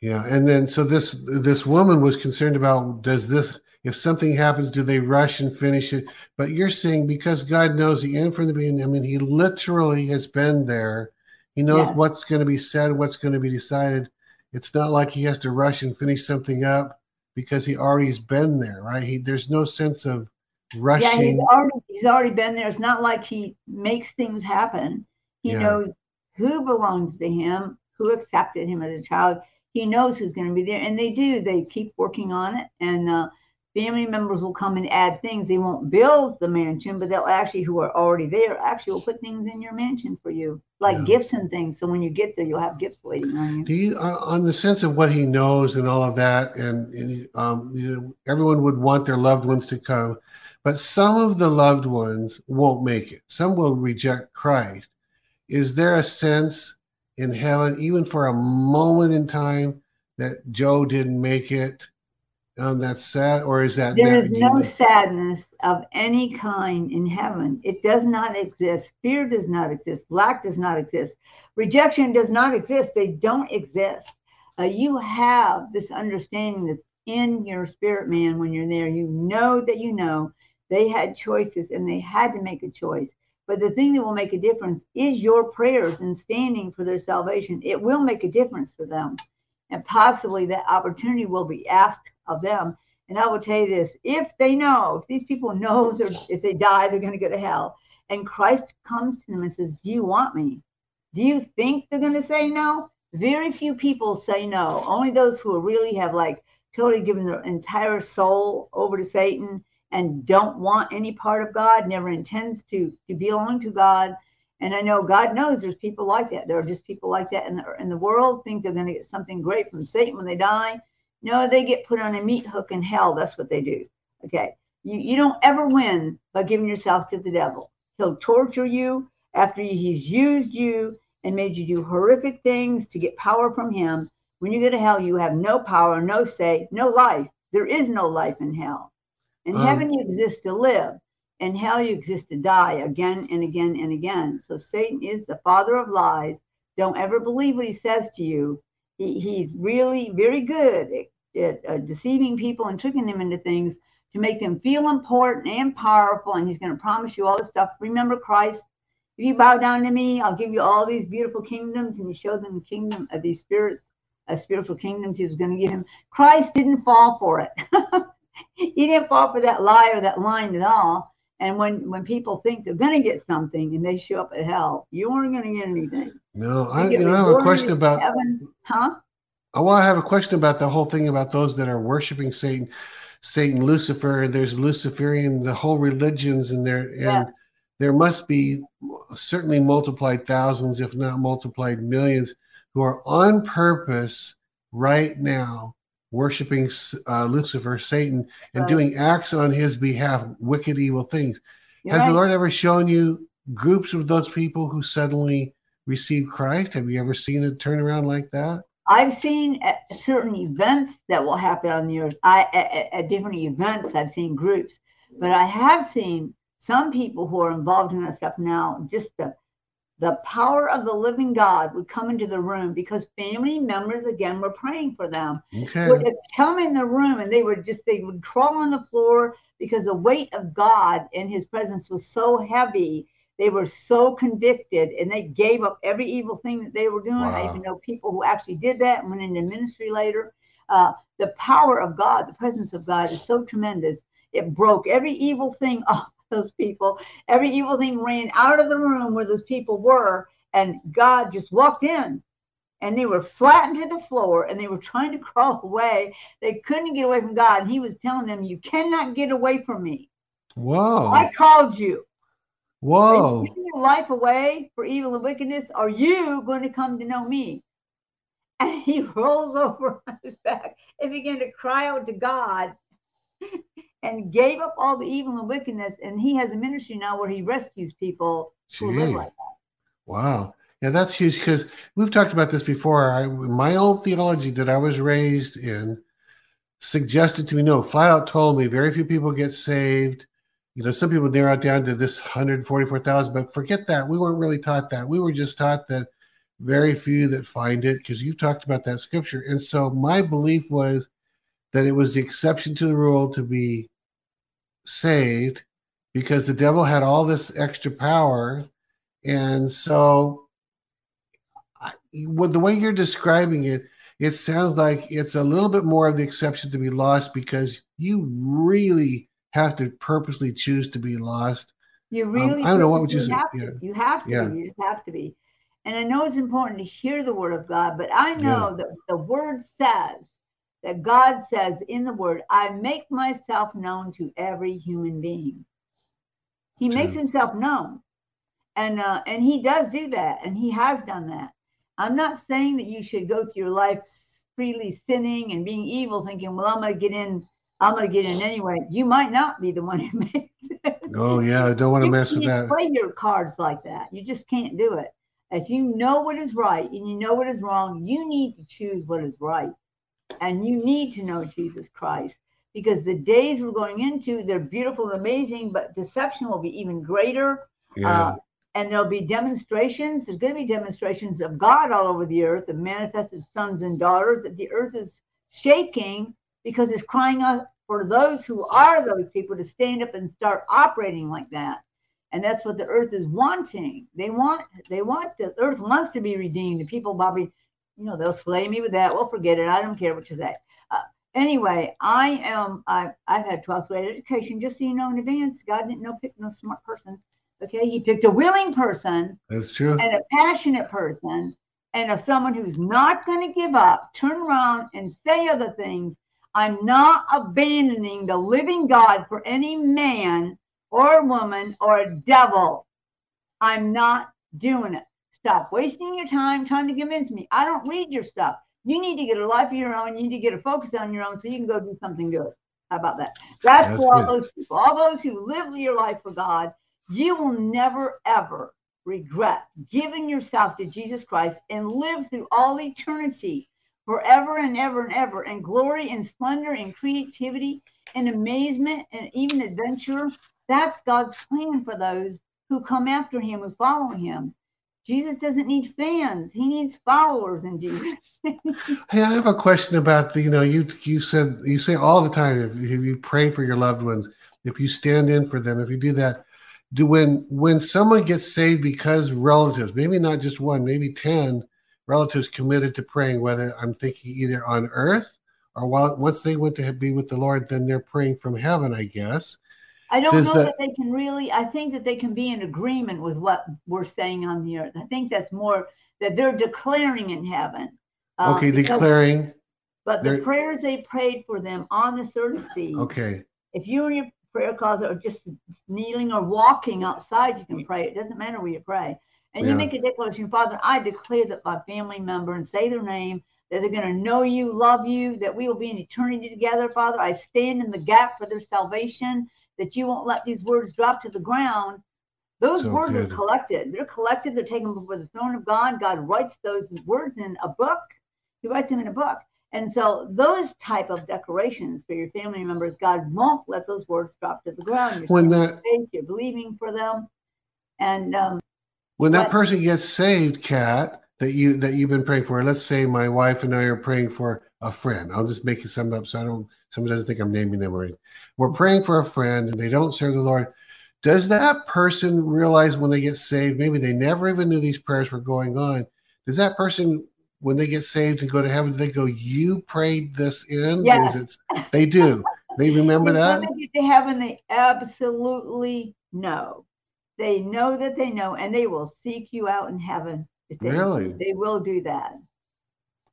Yeah, and then so this this woman was concerned about does this if something happens, do they rush and finish it? But you're saying because God knows the end from the beginning. I mean, He literally has been there. He knows what's going to be said, what's going to be decided. It's not like he has to rush and finish something up because he already's been there, right? He there's no sense of rushing. Yeah, he's already he's already been there. It's not like he makes things happen. He yeah. knows who belongs to him, who accepted him as a child. He knows who's going to be there, and they do. They keep working on it, and uh, family members will come and add things. They won't build the mansion, but they'll actually, who are already there, actually will put things in your mansion for you, like yeah. gifts and things. So when you get there, you'll have gifts waiting on you. Do you, uh, on the sense of what he knows and all of that, and, and um, you know, everyone would want their loved ones to come, but some of the loved ones won't make it. Some will reject Christ. Is there a sense in heaven, even for a moment in time, that Joe didn't make it? um, that's sad, or is that there is no sadness of any kind in heaven? It does not exist. Fear does not exist. Lack does not exist. Rejection does not exist. They don't exist. Uh, you have this understanding that's in your spirit, man. When you're there, you know that you know they had choices and they had to make a choice. But the thing that will make a difference is your prayers and standing for their salvation. It will make a difference for them and possibly that opportunity will be asked of them. And I will tell you this if they know, if these people know if they die, they're going to go to hell, and Christ comes to them and says, Do you want me? Do you think they're going to say no? Very few people say no. Only those who really have like totally given their entire soul over to Satan and don't want any part of God, never intends to, to belong to God, and I know God knows there's people like that. There are just people like that in the in the world. Thinks they're going to get something great from Satan when they die. No, they get put on a meat hook in hell. That's what they do. Okay. You, you don't ever win by giving yourself to the devil. He'll torture you after he's used you and made you do horrific things to get power from him. When you go to hell, you have no power, no say, no life. There is no life in hell. In um, heaven, you exist to live and hell you exist to die again and again and again. So Satan is the father of lies. Don't ever believe what he says to you. He, he's really very good at, at uh, deceiving people and tricking them into things to make them feel important and powerful. And he's going to promise you all this stuff. Remember Christ. If you bow down to me, I'll give you all these beautiful kingdoms. And he showed them the kingdom of these spirits, uh, spiritual kingdoms he was going to give him. Christ didn't fall for it. he didn't fall for that lie or that line at all and when when people think they're going to get something and they show up at hell, you aren't going to get anything. No, I, you know, I have a question about heaven, huh? I want to have a question about the whole thing about those that are worshiping Satan, Satan, Lucifer. There's Luciferian, the whole religions, and there and yeah. there must be certainly multiplied thousands, if not multiplied millions, who are on purpose right now worshiping uh, Lucifer, Satan, and right. doing acts on his behalf, wicked, evil things. You're Has right. the Lord ever shown you groups of those people who suddenly receive Christ? Have you ever seen a turnaround like that? I've seen certain events that will happen on the earth. I at, at different events, I've seen groups, but I have seen some people who are involved in that stuff now. Just the the power of the living God would come into the room because family members again were praying for them. Okay. Would come in the room and they would just they would crawl on the floor because the weight of God in his presence was so heavy. They were so convicted and they gave up every evil thing that they were doing. Wow. I even know people who actually did that and went into ministry later. Uh, the power of God, the presence of God is so tremendous. It broke every evil thing off those people. Every evil thing ran out of the room where those people were, and God just walked in. and they were flattened to the floor and they were trying to crawl away. They couldn't get away from God. And he was telling them, You cannot get away from me. Whoa. I called you. Whoa. You your life away for evil and wickedness? Are you going to come to know me? And he rolls over on his back and began to cry out to God and gave up all the evil and wickedness. And he has a ministry now where he rescues people who live like that. Wow. Yeah, that's huge because we've talked about this before. I, my old theology that I was raised in suggested to me, no, flat out told me very few people get saved. You know, some people narrow it down to this 144,000, but forget that. We weren't really taught that. We were just taught that very few that find it because you talked about that scripture. And so my belief was that it was the exception to the rule to be saved because the devil had all this extra power. And so I- with the way you're describing it, it sounds like it's a little bit more of the exception to be lost because you really have to purposely choose to be lost. You really Um, I don't know, what would you say? have to. Yeah. You have to. Yeah. You just have to be. And I know it's important to hear the word of God, but I know that the word says that God says in the word, I make myself known to every human being. He makes himself known. And uh, and he does do that, and he has done that. I'm not saying that you should go through your life freely sinning and being evil, thinking, well, I'm gonna get in, I'm gonna get in anyway. You might not be the one who makes it. Oh, yeah, I don't want to mess with can't that. Play your cards like that. You just can't do it. If you know what is right and you know what is wrong, you need to choose what is right, and you need to know Jesus Christ because the days we're going into they're beautiful and amazing, but deception will be even greater. Yeah. Uh, and there'll be demonstrations. There's going to be demonstrations of God all over the earth, and manifested sons and daughters. That the earth is shaking because it's crying out for those who are those people to stand up and start operating like that. And that's what the earth is wanting. They want, they want the earth wants to be redeemed. The people, Bobby, you know, they'll slay me with that. Well, forget it. I don't care what you say. Uh, anyway, I am. I I've had 12th grade education. Just so you know in advance, God didn't know pick no smart person. Okay, He picked a willing person That's true. and a passionate person and a someone who's not going to give up, turn around and say other things. I'm not abandoning the living God for any man or woman or a devil. I'm not doing it. Stop wasting your time trying to convince me. I don't read your stuff. You need to get a life of your own. You need to get a focus on your own so you can go do something good. How about that? That's, That's for all those people, all those who live your life for God. You will never, ever regret giving yourself to Jesus Christ and live through all eternity forever and ever and ever in glory and splendor and creativity and amazement and even adventure. That's God's plan for those who come after him, who follow him. Jesus doesn't need fans, he needs followers in Jesus. Hey, I have a question about the, you know, you you said you say all the time if, if you pray for your loved ones, if you stand in for them, if you do that, do when when someone gets saved because relatives, maybe not just one, maybe ten relatives committed to praying, whether I'm thinking either on earth or while once they went to be with the Lord, then they're praying from heaven, I guess. I don't Does know the- that they can really, I think that they can be in agreement with what we're saying on the earth. I think that's more that they're declaring in heaven. uh, Okay, because- declaring. But the prayers they prayed for them on this earth, Steve. Okay, If you're in your prayer closet or just kneeling or walking outside, you can pray. It doesn't matter where you pray. And Yeah. you make a declaration, Father, I declare that my family member and say their name, that they're going to know you, love you, that we will be in eternity together, Father. I stand in the gap for their salvation, that you won't let these words drop to the ground. Those So words good. are collected. They're collected. They're taken before the throne of God. God writes those words in a book. He writes them in a book. And so those type of declarations for your family members, God won't let those words drop to the ground. You're When that- faith, you're believing for them. And um, when that person gets saved, Kat, that you that you've been praying for. Let's say my wife and I are praying for a friend. I'll just make some up so I don't somebody doesn't think I'm naming them or anything. We're praying for a friend and they don't serve the Lord. Does that person realize when they get saved? Maybe they never even knew these prayers were going on. Does that person, when they get saved and go to heaven, do they go, "You prayed this in"? Yes. It, they do. They remember when that. they get to heaven, they absolutely know. They know that they know, and they will seek you out in heaven. they- Really? They will do that.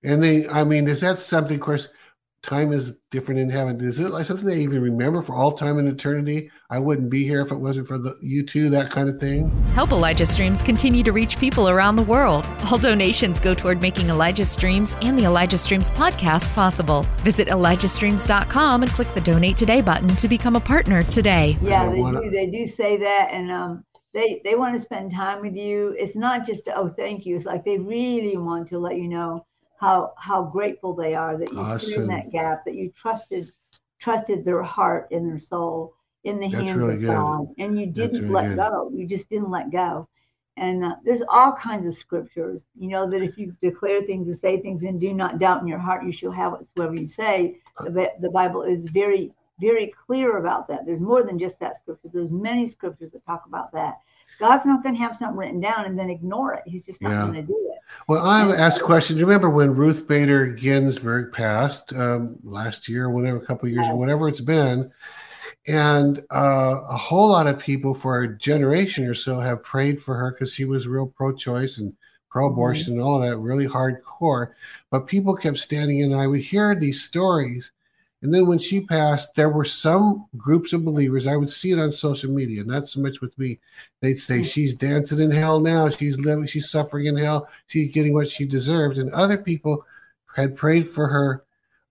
And they, I mean, is that something? Of course, time is different in heaven. Is it like something they even remember for all time and eternity? I wouldn't be here if it wasn't for the you two, that kind of thing. Help Elijah Streams continue to reach people around the world. All donations go toward making Elijah Streams and the Elijah Streams podcast possible. Visit ElijahStreams.com and click the donate today button to become a partner today. Yeah, they do. They do say that, and um, they they want to spend time with you. It's not just oh thank you. It's like they really want to let you know how how grateful they are that you awesome. stood in that gap, that you trusted trusted their heart and their soul in the That's hands really of good. God, and you didn't really let good. go. You just didn't let go. And uh, there's all kinds of scriptures, you know, that if you declare things and say things and do not doubt in your heart, you shall have whatsoever you say. The, the Bible is very, very clear about that. There's more than just that scripture. There's many scriptures that talk about that. God's not going to have something written down and then ignore it. He's just not yeah. going to do it. Well, I have asked a question. Do you remember when Ruth Bader Ginsburg passed um, last year, whatever, a couple of years, or whatever it's been? And uh, a whole lot of people for a generation or so have prayed for her because she was real pro choice and pro abortion mm-hmm. and all of that, really hardcore. But people kept standing in, and I would hear these stories and then when she passed, there were some groups of believers. I would see it on social media, not so much with me. They'd say mm. she's dancing in hell now. She's living. She's suffering in hell. She's getting what she deserved. And other people had prayed for her.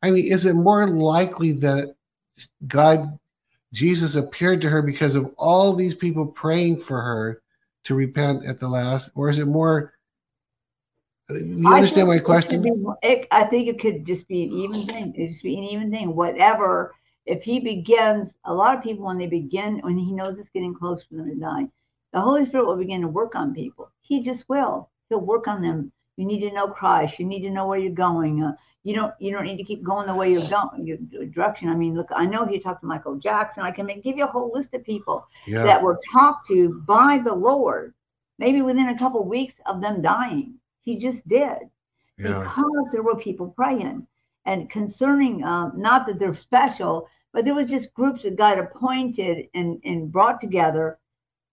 I mean, is it more likely that God, Jesus, appeared to her because of all these people praying for her to repent at the last, or is it more you understand my question? Be, it, I think it could just be an even thing. It just be an even thing. Whatever. If he begins, a lot of people when they begin, when he knows it's getting close for them to die, the Holy Spirit will begin to work on people. He just will. He'll work on them. You need to know Christ. You need to know where you're going. Uh, you don't. You don't need to keep going the way you're going. Your direction. I mean, look. I know he talked to Michael Jackson. I can make, give you a whole list of people yeah. that were talked to by the Lord, maybe within a couple of weeks of them dying he just did yeah. because there were people praying. And concerning, um, not that they're special, but there was just groups that got appointed and, and brought together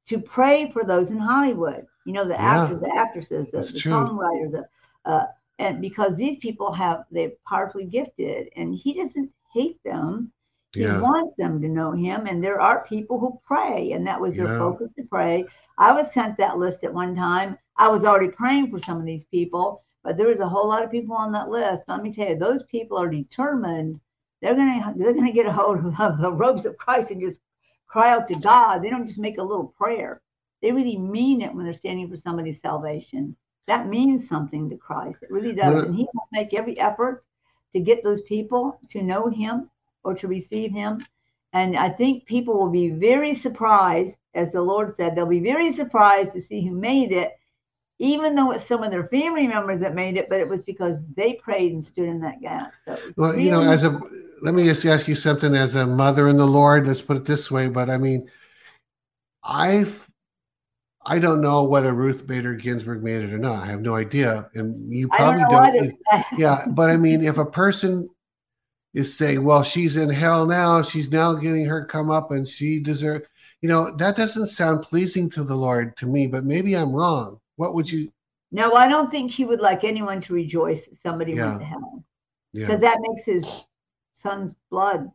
to pray for those in Hollywood. You know, the yeah. actors, the actresses, the, the songwriters, the, uh, and because these people have they're powerfully gifted, and he doesn't hate them. He yeah. wants them to know him, and there are people who pray, and that was their yeah. focus to pray. I was sent that list at one time. I was already praying for some of these people, but there was a whole lot of people on that list. Let me tell you, those people are determined. They're gonna they're gonna get a hold of the robes of Christ and just cry out to God. They don't just make a little prayer. They really mean it when they're standing for somebody's salvation. That means something to Christ. It really does. and he will make every effort to get those people to know him or to receive him. And I think people will be very surprised, as the Lord said, they'll be very surprised to see who made it even though it's some of their family members that made it, but it was because they prayed and stood in that gap. So well, really- you know, as a let me just ask you something as a mother in the Lord. Let's put it this way, but I mean, I've I don't know whether Ruth Bader Ginsburg made it or not. I have no idea, and you probably don't. don't yeah, but I mean, if a person is saying, "Well, she's in hell now. She's now getting her come up, and she deserves," you know, that doesn't sound pleasing to the Lord to me. But maybe I'm wrong. What would you? No, I don't think he would like anyone to rejoice that somebody yeah. went to hell. Because yeah. that makes his son's blood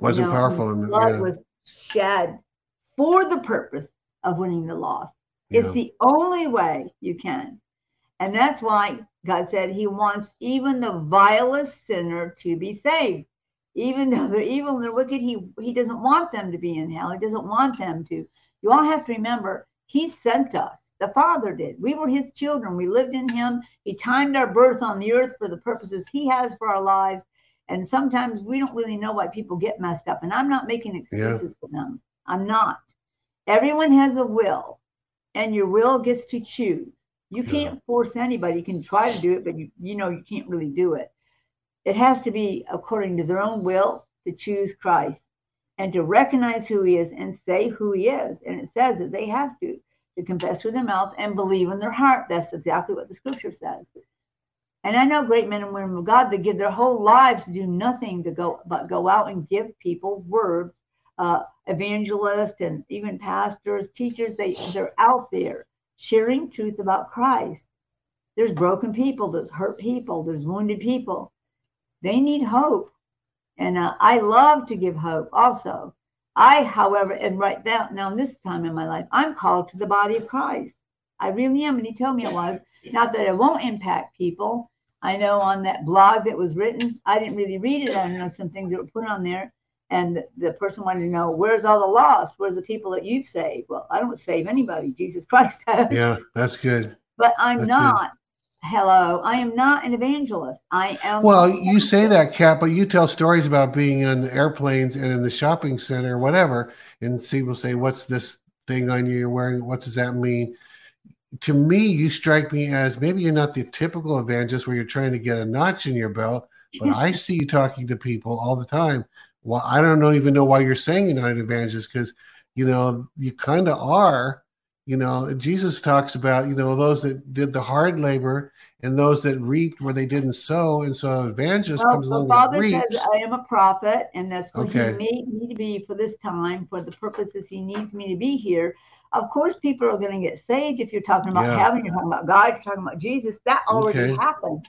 wasn't you know, powerful. blood yeah. was shed for the purpose of winning the lost. It's the only way you can. And that's why God said he wants even the vilest sinner to be saved. Even though they're evil and they're wicked, he, he doesn't want them to be in hell. He doesn't want them to. You all have to remember, he sent us. The Father did. We were His children. We lived in Him. He timed our birth on the earth for the purposes He has for our lives. And sometimes we don't really know why people get messed up. And I'm not making excuses yeah. for them. I'm not. Everyone has a will, and your will gets to choose. You can't force anybody. You can try to do it, but you, you know you can't really do it. It has to be according to their own will to choose Christ and to recognize who he is and say who he is. And it says that they have to to confess with their mouth and believe in their heart. That's exactly what the scripture says. And I know great men and women of God that give their whole lives to do nothing to go but go out and give people words. Uh, evangelists and even pastors, teachers, they they're out there sharing truth about Christ. There's broken people, there's hurt people, there's wounded people. They need hope. And uh, I love to give hope also. I, however, am right now, now in this time in my life, I'm called to the body of Christ. I really am. And he told me it was. Not that it won't impact people. I know on that blog that was written, I didn't really read it. I know some things that were put on there. And the, person wanted to know, where's all the lost? Where's the people that you've saved? Well, I don't save anybody. Jesus Christ has. Yeah, that's good. But I'm That's not. Hello, I am not an evangelist. I am. Well, you say that, Kat, but you tell stories about being in the airplanes and in the shopping center whatever, and people say, "What's this thing on you you're wearing? What does that mean?" To me, you strike me as maybe you're not the typical evangelist where you're trying to get a notch in your belt, but I see you talking to people all the time. Well, I don't know even know why you're saying you're not an evangelist because you know you kind of are. You know, Jesus talks about you know those that did the hard labor and those that reaped where they didn't sow. And so an evangelist Well, comes the along Father and says. I am a prophet, and that's what Okay. He made me to be for this time, for the purposes He needs me to be here. Of course, people are going to get saved if you're talking about Yeah. heaven, you're talking about God, you're talking about Jesus. That already Okay. happens.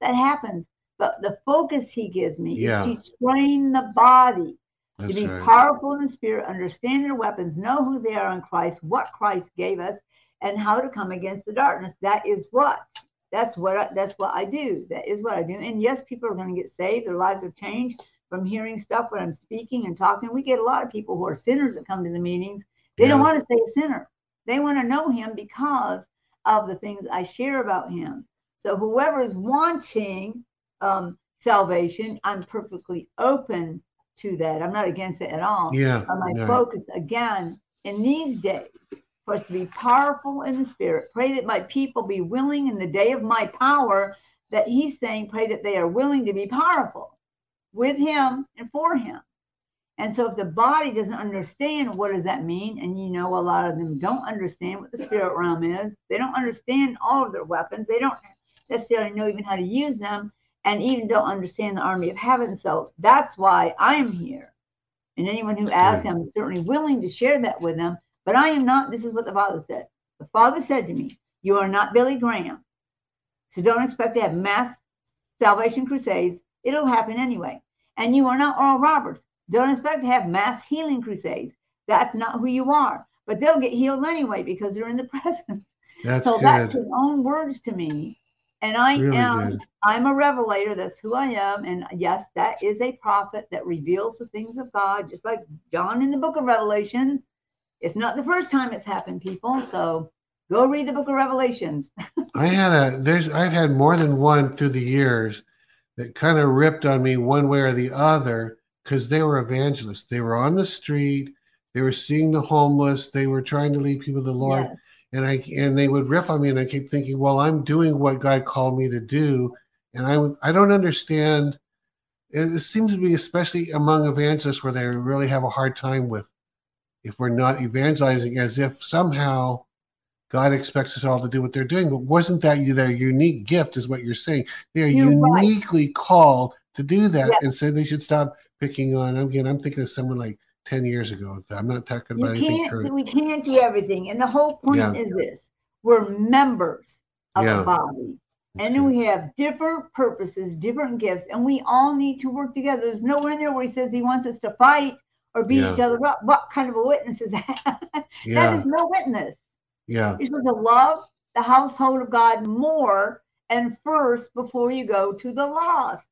That happens. But the focus He gives me Yeah. is to train the body That's to be right. powerful in the spirit, understand their weapons, know who they are in Christ, what Christ gave us, and how to come against the darkness. That is what. That's what I, that's what I do. That is what I do. And yes, people are going to get saved. Their lives are changed from hearing stuff when I'm speaking and talking. We get a lot of people who are sinners that come to the meetings. They don't want to stay a sinner. They want to know him because of the things I share about him. So whoever is wanting um, salvation, I'm perfectly open to that. I'm not against it at all. Yeah. But my yeah. focus again in these days for us to be powerful in the spirit. Pray that my people be willing in the day of my power. That he's saying, pray that they are willing to be powerful with him and for him. And so if the body doesn't understand what does that mean, and you know a lot of them don't understand what the spirit realm is, they don't understand all of their weapons, they don't necessarily know even how to use them, and even don't understand the army of heaven. So that's why I'm here. And anyone who asks. I'm certainly willing to share that with them. But I am not, this is what the Father said. The Father said to me, You are not Billy Graham. So don't expect to have mass salvation crusades. It'll happen anyway. And you are not Oral Roberts. Don't expect to have mass healing crusades. That's not who you are. But they'll get healed anyway because they're in the presence. That's so good. that's his own words to me. And I Really am good. I'm a revelator. That's who I am. And yes, that is a prophet that reveals the things of God, just like John in the book of Revelation. It's not the first time it's happened, people. So go read the book of Revelations. I had a there's I've had more than one through the years that kind of ripped on me one way or the other because they were evangelists. They were on the street, they were seeing the homeless, they were trying to lead people to the Lord. Yes. And I and they would riff on me and I keep thinking, well, I'm doing what God called me to do. And I I don't understand. It, it seems to be especially among evangelists where they really have a hard time with if we're not evangelizing as if somehow God expects us all to do what they're doing. But wasn't that their unique gift, is what you're saying? They are You're right. uniquely called to do that. Yeah. And so they should stop picking on. Again, I'm thinking of someone like 10 years ago. I'm not talking You about anything can't current. we can't do everything. And the whole point Yeah. is this we're members of Yeah. the body. And Okay. we have different purposes, different gifts, and we all need to work together. There's nowhere in there where he says he wants us to fight or beat Yeah. each other up. What kind of a witness is that? that yeah. is no witness. Yeah. You're supposed to love the household of God more and first before you go to the lost.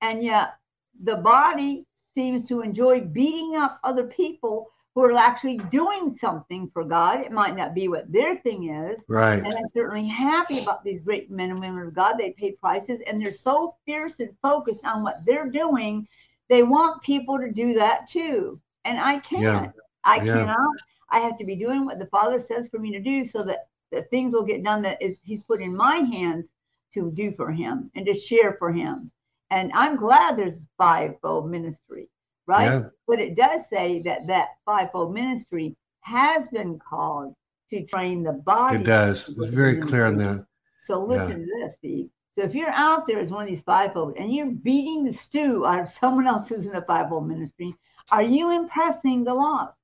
And yet the body seems to enjoy beating up other people who are actually doing something for God. It might not be what their thing is. Right. And I'm certainly happy about these great men and women of God. They paid prices and they're so fierce and focused on what they're doing. They want people to do that too. And I can't. I Yeah. cannot. I have to be doing what the Father says for me to do so that, that things will get done that is He's put in my hands to do for Him and to share for Him. And I'm glad there's fivefold ministry, right? Yeah. But it does say that that fivefold ministry has been called to train the body. It does. It's very clear on that. So listen to this, Steve. So if you're out there as one of these fivefold and you're beating the stew out of someone else who's in the fivefold ministry, are you impressing the lost?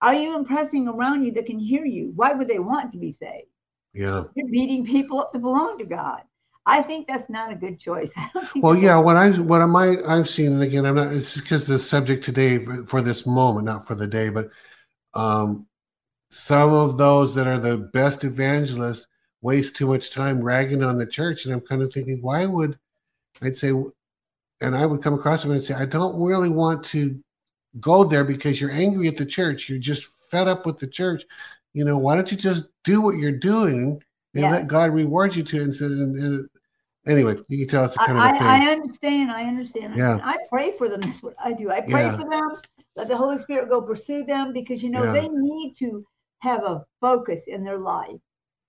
Are you impressing around you that can hear you? Why would they want to be saved? Yeah. You're beating people up that belong to God. I think that's not a good choice. well, yeah, what I what am I I've seen, and again, I'm not. It's just because the subject today for this moment, not for the day, but um, some of those that are the best evangelists waste too much time ragging on the church, and I'm kind of thinking, why would I'd say, and I would come across them and say, I don't really want to go there because you're angry at the church. You're just fed up with the church. You know, why don't you just do what you're doing and let God reward you to instead of, anyway, you can tell it's a kind I, of a thing. I understand. I understand. Yeah. I pray for them. That's what I do. I pray Yeah. for them. Let the Holy Spirit go pursue them because you know Yeah. they need to have a focus in their life.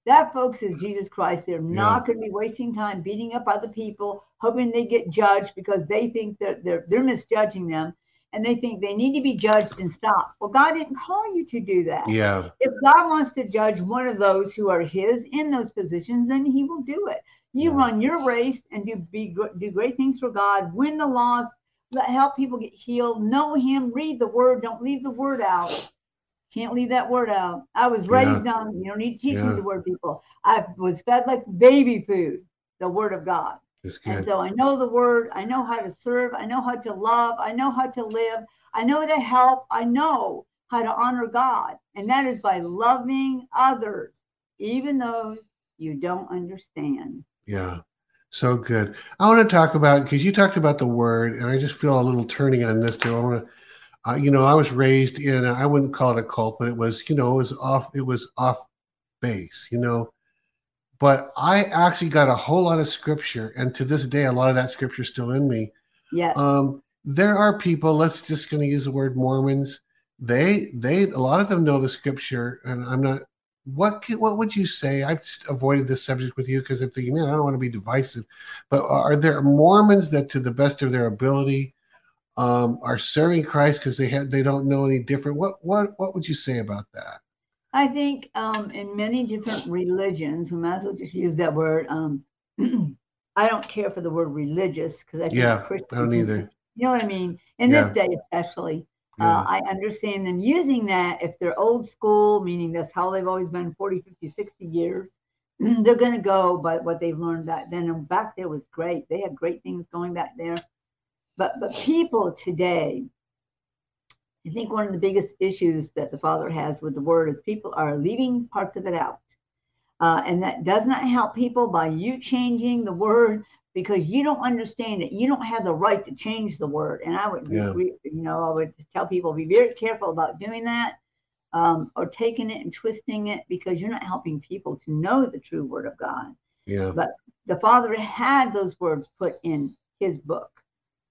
That folks, is Jesus Christ. They're not going to be wasting time beating up other people, hoping they get judged because they think that they're they're misjudging them and they think they need to be judged and stopped. Well, God didn't call you to do that. Yeah. If God wants to judge one of those who are His in those positions, then He will do it. You Yeah. run your race and do be do great things for God. Win the lost. Let help people get healed. Know Him. Read the Word. Don't leave the Word out. Can't leave that word out. I was raised on. You don't need to teach me the Word, people. I was fed like baby food, the Word of God. And so I know the word. I know how to serve. I know how to love. I know how to live. I know to help. I know how to honor God. And that is by loving others, even those you don't understand. Yeah. So good. I want to talk about because you talked about the word, and I just feel a little turning on this too. I want to, uh, you know, I was raised in. I wouldn't call it a cult, but it was, you know, it was off. It was off base, you know. But I actually got a whole lot of scripture, and to this day, a lot of that scripture is still in me. Yeah. Um, there are people. Let's just going to use the word Mormons. They, they, a lot of them know the scripture, and I'm not. What, can- what would you say? I've just avoided this subject with you because I'm thinking, man, I don't want to be divisive. But are there Mormons that, to the best of their ability, um, are serving Christ because they have they don't know any different? What, what, what would you say about that? I think um, in many different religions, we might as well just use that word. Um, I don't care for the word religious because I think Yeah, Christians, I don't either. You know what I mean? In Yeah. this day, especially, Yeah. uh, I understand them using that if they're old school, meaning that's how they've always been 40, 50, 60 years. They're going to go by what they've learned back then. And back there was great. They had great things going back there. But but people today, I think one of the biggest issues that the Father has with the Word is people are leaving parts of it out. Uh, and that does not help people by you changing the Word because you don't understand it. You don't have the right to change the Word. And I would, Yeah. you know, I would just tell people be very careful about doing that um, or taking it and twisting it because you're not helping people to know the true Word of God Yeah. but the father had those words put in his book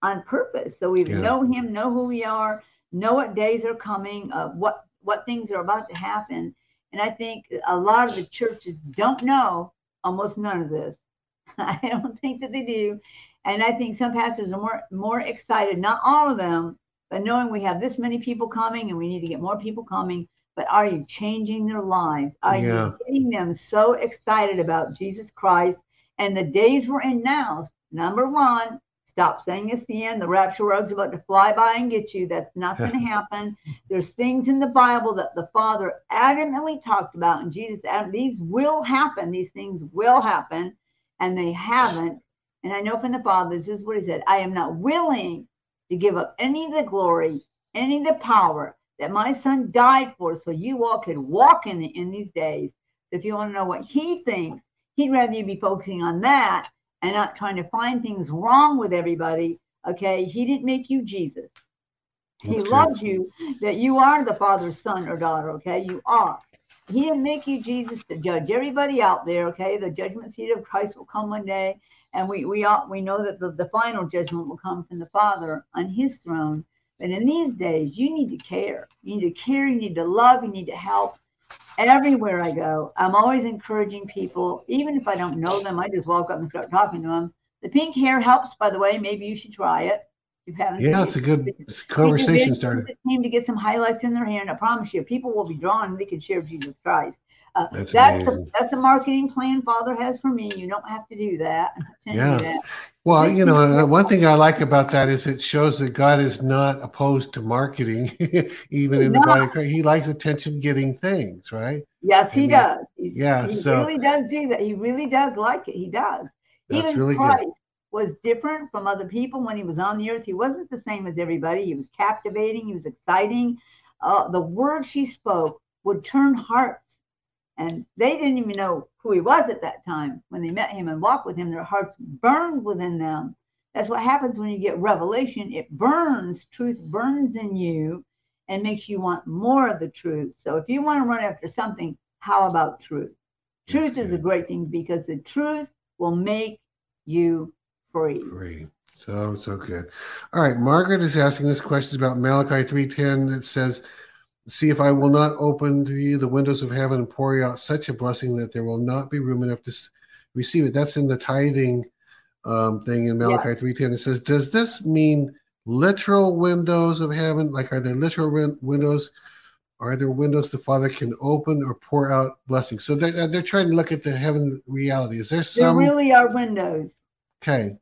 on purpose. So we Yeah. know him know who we are know what days are coming uh, what what things are about to happen. And i think a lot of the churches don't know almost none of this. I don't think that they do. And i think some pastors are more more excited not all of them but knowing we have this many people coming and we need to get more people coming. But are you changing their lives? Are Yeah. you getting them so excited about jesus christ and the days we're in now, number one, stop saying it's the end. The rapture rug's about to fly by and get you. That's not going to happen. There's things in the Bible that the Father adamantly talked about, and Jesus, these will happen. These things will happen, and they haven't. And I know from the Father, this is what He said I am not willing to give up any of the glory, any of the power that my Son died for, so you all could walk in it in these days. If you want to know what He thinks, He'd rather you be focusing on that and not trying to find things wrong with everybody. Okay. He didn't make you Jesus. He loves you that you are the Father's son or daughter. Okay. You are. He didn't make you Jesus to judge everybody out there. Okay. The judgment seat of Christ will come one day. And we we all, we know that the, the final judgment will come from the Father on his throne. But in these days, you need to care. You need to care. You need to love. You need to help everywhere I go, I'm always encouraging people, even if I don't know them, I just walk up and start talking to them. The pink hair helps, by the way. Maybe you should try it. You haven't. Yeah, it's a good People conversation get- starter. Came to get some highlights in their hair, and I promise you, people will be drawn. They can share Jesus Christ. Uh, That's that's a, that's a marketing plan Father has for me. You don't have to do that. I'm not telling Yeah. you that. Well, you know, one thing I like about that is it shows that God is not opposed to marketing, even in the body. of Christ. He likes attention-getting things, right? Yes, he does. yeah, he so really does do that. He really does like it. He does. Even really good. Christ was different from other people when he was on the earth. He wasn't the same as everybody. He was captivating. He was exciting. Uh, the words he spoke would turn hearts, and they didn't even know who he was at that time. When they met him and walked with him, their hearts burned within them. That's what happens when you get revelation. It burns. Truth burns in you and makes you want more of the truth. So if you want to run after something, how about truth? Truth is a great thing because the truth will make you free. Great. So so good. All right. Margaret is asking this question about Malachi 3:10. It says, See if I will not open to you the windows of heaven and pour you out such a blessing that there will not be room enough to receive it. That's in the tithing um, thing in Malachi 3:10. It says, Does this mean literal windows of heaven? Like are there literal win- windows? Are there windows the Father can open or pour out blessings? So they're, they're trying to look at the heaven reality. Is there some? There really are windows. okay?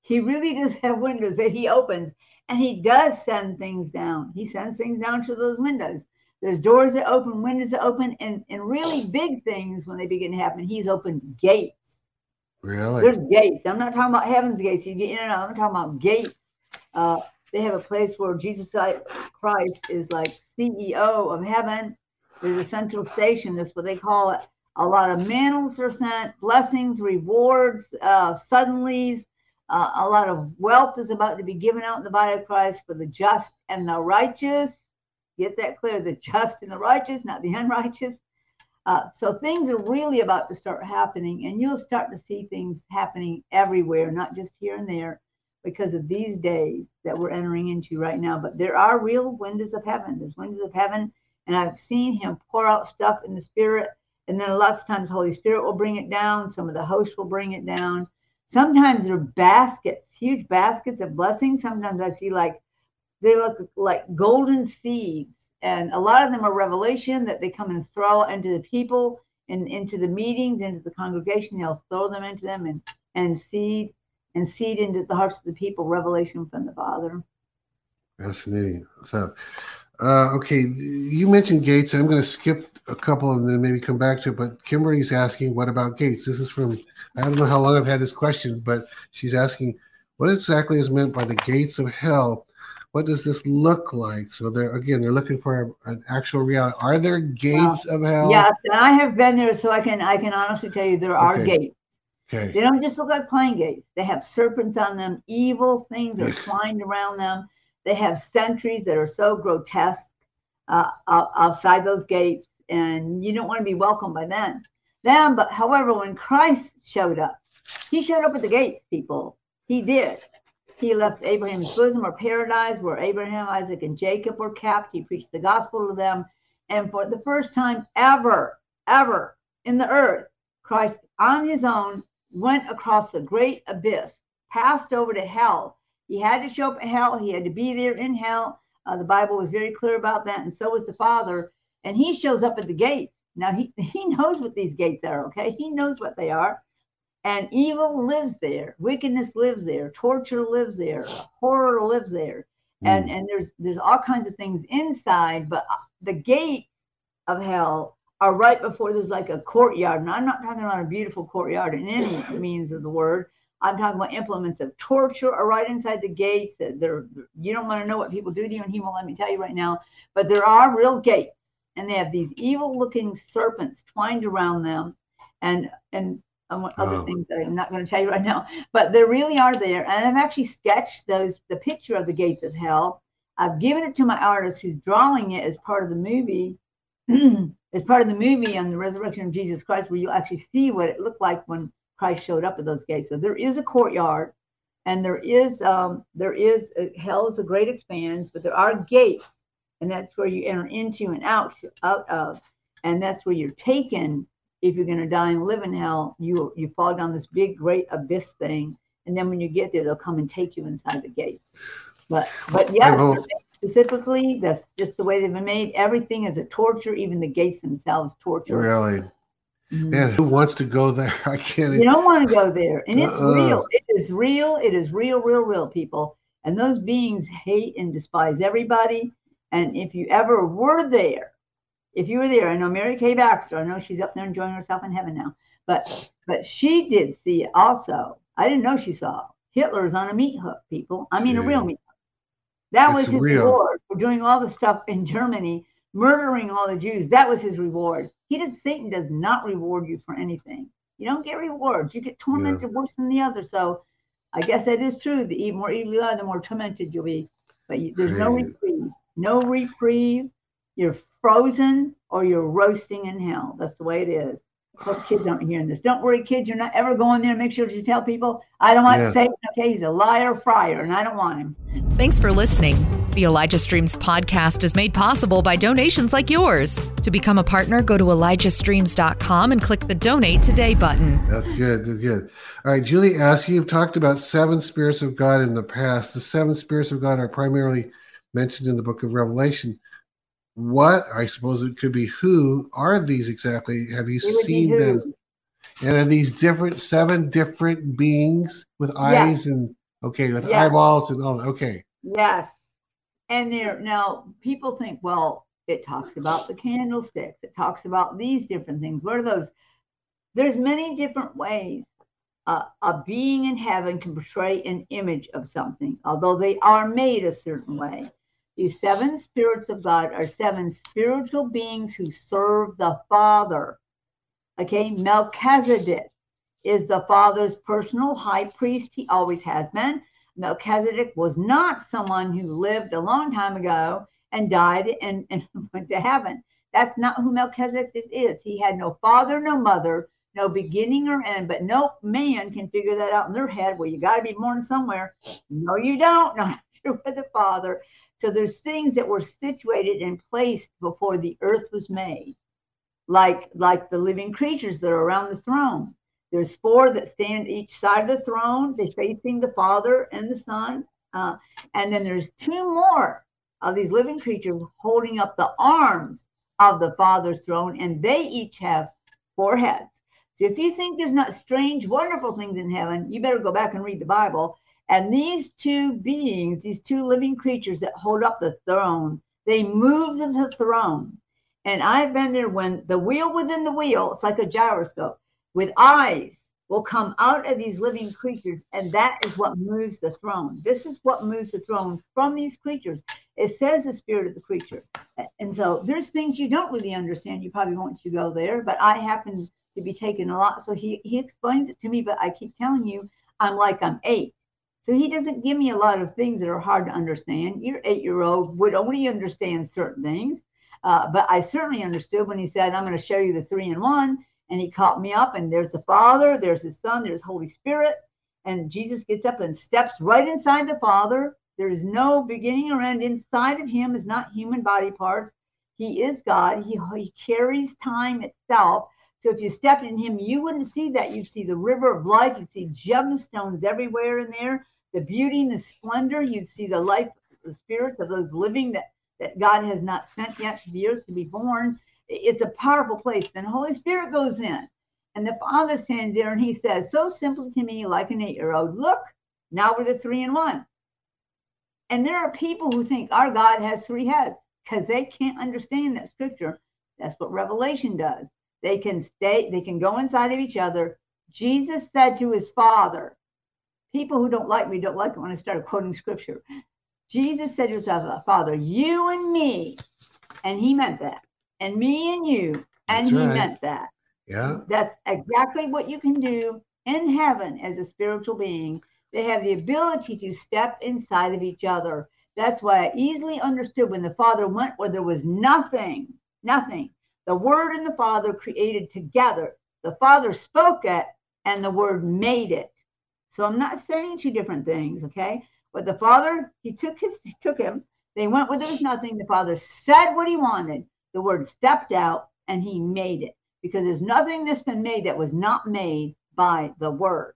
He really does have windows that he opens and he does send things down. He sends things down to those windows. There's doors that open, windows that open, and, and really big things when they begin to happen. He's opened gates. Really? There's gates. I'm not talking about heaven's gates. You get in and out. I'm talking about gates. Uh, they have a place where Jesus Christ is like CEO of heaven. There's a central station. That's what they call it. A lot of mantles are sent, blessings, rewards, uh, suddenlies. Uh, a lot of wealth is about to be given out in the body of Christ for the just and the righteous. Get that clear the just and the righteous, not the unrighteous. Uh, so things are really about to start happening, and you'll start to see things happening everywhere, not just here and there, because of these days that we're entering into right now. But there are real windows of heaven. There's windows of heaven, and I've seen Him pour out stuff in the Spirit, and then lots of times Holy Spirit will bring it down. Some of the hosts will bring it down. Sometimes they're baskets, huge baskets of blessings. Sometimes I see like they look like golden seeds and a lot of them are revelation that they come and throw into the people and into the meetings into the congregation they'll throw them into them and and seed and seed into the hearts of the people revelation from the father Fascinating. So, uh, okay, you mentioned Gates. I'm going to skip a couple and then maybe come back to it. But Kimberly's asking, what about Gates? This is from, I don't know how long I've had this question, but she's asking, what exactly is meant by the gates of hell? What does this look like? So they're again, they're looking for an actual reality. Are there gates of hell? yes and i have been there so i can i can honestly tell you there are Okay. gates Okay. They don't just look like plain gates. They have serpents on them, evil things are twined around them. They have sentries that are so grotesque uh, outside those gates, and you don't want to be welcomed by them. Them, but however, when Christ showed up, he showed up at the gates, people. He did. He left Abraham's bosom or paradise where Abraham, Isaac, and Jacob were kept. He preached the gospel to them. And for the first time ever, ever in the earth, Christ on his own went across the great abyss, passed over to hell. He had to show up at hell. He had to be there in hell. Uh, the Bible was very clear about that, and so was the Father. And he shows up at the gates. Now he he knows what these gates are. Okay, he knows what they are. And evil lives there. Wickedness lives there. Torture lives there. Horror lives there. And and there's there's all kinds of things inside, but uh, the gate of hell are right before there's like a courtyard. And I'm not talking about a beautiful courtyard in any means of the word. I'm talking about implements of torture are right inside the gates. They're, you don't want to know what people do to you, and he won't let me tell you right now. But there are real gates, and they have these evil-looking serpents twined around them, and and other Wow. things that I'm not going to tell you right now. But they really are there, and I've actually sketched those the picture of the gates of hell. I've given it to my artist who's drawing it as part of the movie as part of the movie on the resurrection of Jesus Christ, where you'll actually see what it looked like when Christ showed up at those gates. So there is a courtyard, and there is um, there is uh, hell is a great expanse, but there are gates, and that's where you enter into and out out of, and that's where you're taken. If you're going to die and live in hell, you you fall down this big great abyss thing, and then when you get there, they'll come and take you inside the gate. But but yes, specifically, that's just the way they've been made. Everything is a torture, even the gates themselves torture. Really? Mm-hmm. Man, who wants to go there? I can't. You don't want to go there, and it's uh-uh. real. It is real. It is real, real, real, people. And those beings hate and despise everybody. And if you ever were there, if you were there, I know Mary K. Baxter. I know she's up there enjoying herself in heaven now. But but she did see it also. I didn't know she saw Hitler's on a meat hook, people. I mean, yeah. a real meat hook. That it's was his real. reward for doing all the stuff in Germany, murdering all the Jews. That was his reward. He did. Satan does not reward you for anything. You don't get rewards. You get tormented yeah. worse than the other. So, I guess that is true. The more evil you are, the more tormented you'll be. But there's no reprieve. No reprieve. You're frozen or you're roasting in hell. That's the way it is. Hope kids aren't hearing this. Don't worry, kids. You're not ever going there. Make sure you tell people, I don't want yeah. Satan. Okay, he's a liar, friar, and I don't want him. Thanks for listening. The Elijah Streams podcast is made possible by donations like yours. To become a partner, go to ElijahStreams.com and click the Donate Today button. That's good. That's good. All right, Julie asked, you've talked about seven spirits of God in the past. The seven spirits of God are primarily mentioned in the book of Revelation what I suppose it could be who are these exactly? Have you seen them? And are these different seven different beings with eyes yes. and okay with yes. eyeballs and all? Okay. Yes, and there now people think, well, it talks about the candlesticks. It talks about these different things. What are those? There's many different ways uh, a being in heaven can portray an image of something, although they are made a certain way. These seven spirits of God are seven spiritual beings who serve the Father. Okay, Melchizedek is the Father's personal high priest. He always has been. Melchizedek was not someone who lived a long time ago and died and, and went to heaven. That's not who Melchizedek is. He had no father, no mother, no beginning or end, but no man can figure that out in their head. Well, you got to be born somewhere. No, you don't. Not you're with the Father. So there's things that were situated and placed before the earth was made, like like the living creatures that are around the throne. There's four that stand each side of the throne. They're facing the Father and the Son, uh, and then there's two more of these living creatures holding up the arms of the Father's throne, and they each have four heads. So if you think there's not strange, wonderful things in heaven, you better go back and read the Bible and these two beings, these two living creatures that hold up the throne, they move the throne. And I've been there when the wheel within the wheel, it's like a gyroscope, with eyes will come out of these living creatures, and that is what moves the throne. This is what moves the throne from these creatures. It says the spirit of the creature. And so there's things you don't really understand. You probably won't you go there, but I happen to be taking a lot. So he he explains it to me, but I keep telling you, I'm like I'm eight. So he doesn't give me a lot of things that are hard to understand. Your eight year old would only understand certain things. Uh, but I certainly understood when he said, I'm going to show you the three in one. And he caught me up, and there's the Father, there's his Son, there's Holy Spirit. And Jesus gets up and steps right inside the Father. There's no beginning or end. Inside of him is not human body parts. He is God. He, he carries time itself. So if you stepped in him, you wouldn't see that. You'd see the river of life. You'd see gemstones everywhere in there the beauty and the splendor. You'd see the life, the spirits of those living that, that God has not sent yet to the earth to be born. It's a powerful place. Then the Holy Spirit goes in, and the Father stands there and he says, so simply to me, like an eight year old, look, now we're the three in one. And there are people who think our God has three heads because they can't understand that scripture. That's what Revelation does. They can stay, they can go inside of each other. Jesus said to his Father, people who don't like me don't like it when I start quoting scripture. Jesus said to his Father, you and me, and he meant that, and me and you, and That's he right. meant that. Yeah. That's exactly what you can do in heaven as a spiritual being. They have the ability to step inside of each other. That's why I easily understood when the Father went where there was nothing, nothing. The Word and the Father created together. The Father spoke it, and the Word made it. So I'm not saying two different things, okay? But the father, he took his, he took him. They went where there was nothing. The father said what he wanted. The word stepped out, and he made it because there's nothing that's been made that was not made by the word.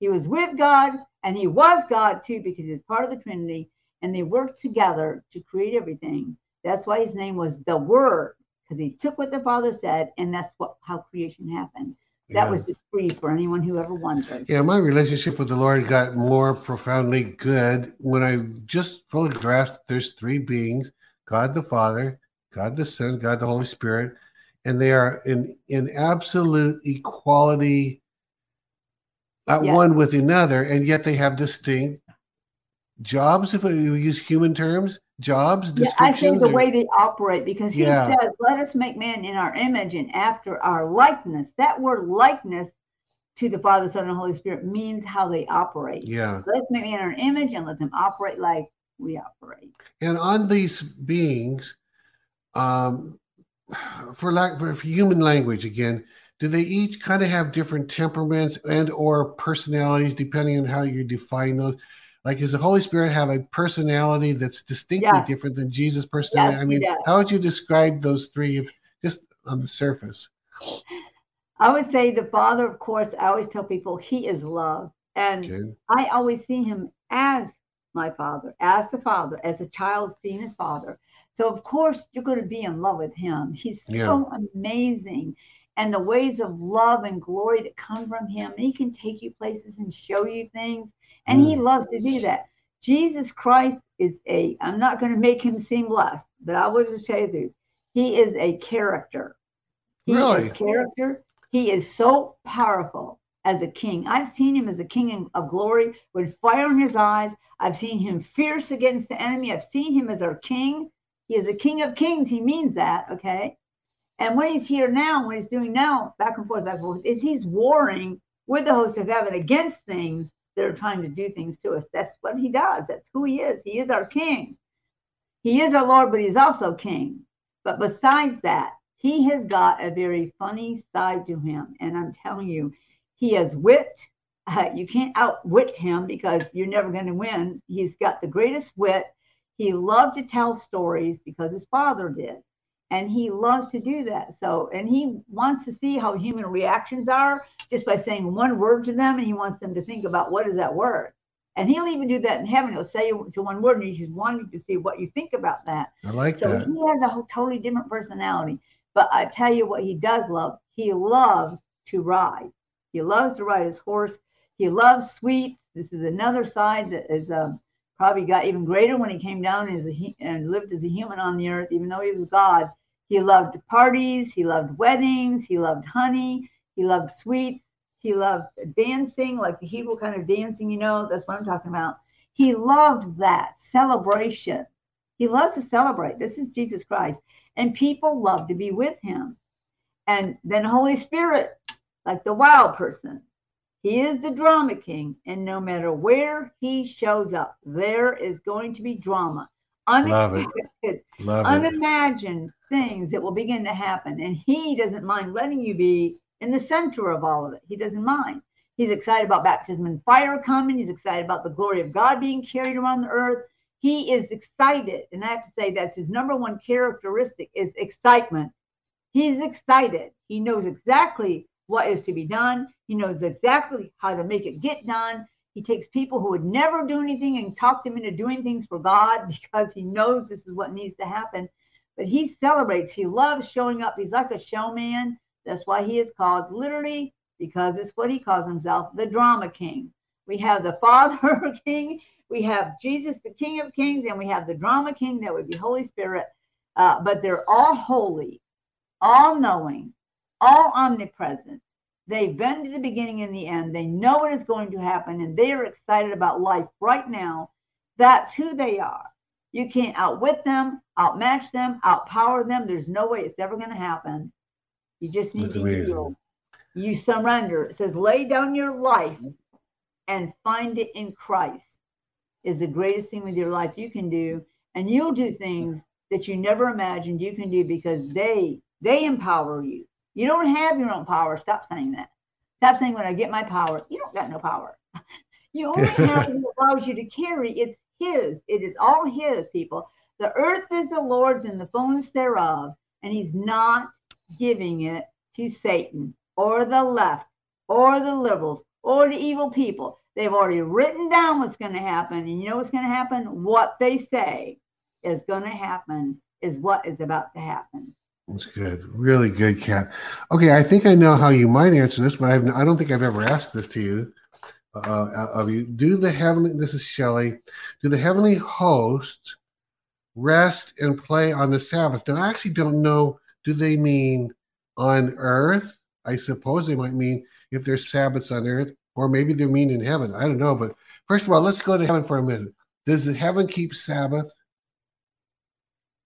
He was with God, and he was God too because he's part of the Trinity, and they worked together to create everything. That's why his name was the Word because he took what the Father said, and that's what how creation happened. That Yeah. was just free for anyone who ever wondered. Yeah, my relationship with the Lord got more profoundly good when I just fully grasped there's three beings God the Father, God the Son, God the Holy Spirit, and they are in, in absolute equality at Yeah. one with another, and yet they have distinct jobs, if we use human terms, jobs, Yeah, I think the or- way they operate because he Yeah. says, "Let us make man in our image and after our likeness." That word "likeness" to the Father, Son, and Holy Spirit means how they operate. yeah. Let's make man in our image and let them operate like we operate. and on these beings um for lack for human language again do they each kind of have different temperaments and or personalities depending on how you define those like does the holy spirit have a personality that's distinctly Yes. different than jesus personality Yes, i mean how would you describe those three if, just on the surface I would say the Father, of course. I always tell people he is love, and okay I always see him as my father, as the father, as a child seeing his father. So of course you're going to be in love with him. He's so amazing. And the ways of love and glory that come from him, he can take you places and show you things. And he mm. loves to do that. Jesus Christ is a, I'm not going to make him seem less, but I will just tell you, he is a character. He Really? is character. He is so powerful as a king. I've seen him as a king of glory with fire in his eyes. I've seen him fierce against the enemy. I've seen him as our king. He is a king of kings. He means that, okay? And what he's here now, what he's doing now, back and forth, back and forth, is he's warring with the host of heaven against things that are trying to do things to us. That's what he does. That's who he is. He is our king. He is our Lord, but he's also king. But besides that, he has got a very funny side to him. And I'm telling you, he has wit. Uh, you can't outwit him because you're never going to win. He's got the greatest wit. He loved to tell stories because his father did. And he loves to do that. So, and he wants to see how human reactions are just by saying one word to them. And he wants them to think about what is that word. And he'll even do that in heaven. He'll say to one word, and he's just wanting to see what you think about that. i like So that he has a whole, totally different personality. But I tell you what he does love. He loves to ride. He loves to ride his horse. He loves sweets. This is another side that is um, probably got even greater when he came down as a, and lived as a human on the earth, even though he was God. He loved parties. He loved weddings. He loved honey. He loved sweets. He loved dancing, like the Hebrew kind of dancing, you know, that's what I'm talking about. He loved that celebration. He loves to celebrate. This is Jesus Christ. And people love to be with him. And then Holy Spirit, like the wild person, he is the drama king. And no matter where he shows up, there is going to be drama. Unexpected, love it unimagined things that will begin to happen. And he doesn't mind letting you be in the center of all of it. He doesn't mind. He's excited about baptism and fire coming. He's excited about the glory of God being carried around the earth. He is excited. And I have to say that's his number one characteristic is excitement. He's excited. He knows exactly what is to be done. He knows exactly how to make it get done. He takes people who would never do anything and talk them into doing things for God because he knows this is what needs to happen. But he celebrates. He loves showing up. He's like a showman. That's why he is called literally, because it's what he calls himself, the drama king. We have the Father King, we have Jesus, the King of Kings, and we have the drama king that would be Holy Spirit. Uh, but they're all holy, all knowing, all omnipresent. They've been to the beginning and the end. They know what is going to happen, and they are excited about life right now. That's who they are. You can't outwit them, outmatch them, outpower them. There's no way it's ever going to happen. You just need That's to amazing. yield. You surrender. It says, lay down your life and find it in Christ is the greatest thing with your life you can do. And you'll do things that you never imagined you can do because they they empower you. You don't have your own power. Stop saying that. Stop saying when I get my power. You don't got no power. You only have what allows you to carry. It's his. It is all his, people. The earth is the Lord's and the fullness thereof, and he's not giving it to Satan or the left or the liberals or the evil people. They've already written down what's going to happen. And you know what's going to happen? What they say is going to happen is what is about to happen. That's good. Really good, Kat. Okay, I think I know how you might answer this, but I've, I don't think I've ever asked this to you. Uh, of you, do the heavenly? This is Shelley. Do the heavenly host rest and play on the Sabbath? Now, I actually don't know. Do they mean on earth? I suppose they might mean if there's Sabbaths on earth, or maybe they mean in heaven. I don't know. But first of all, let's go to heaven for a minute. Does heaven keep Sabbath?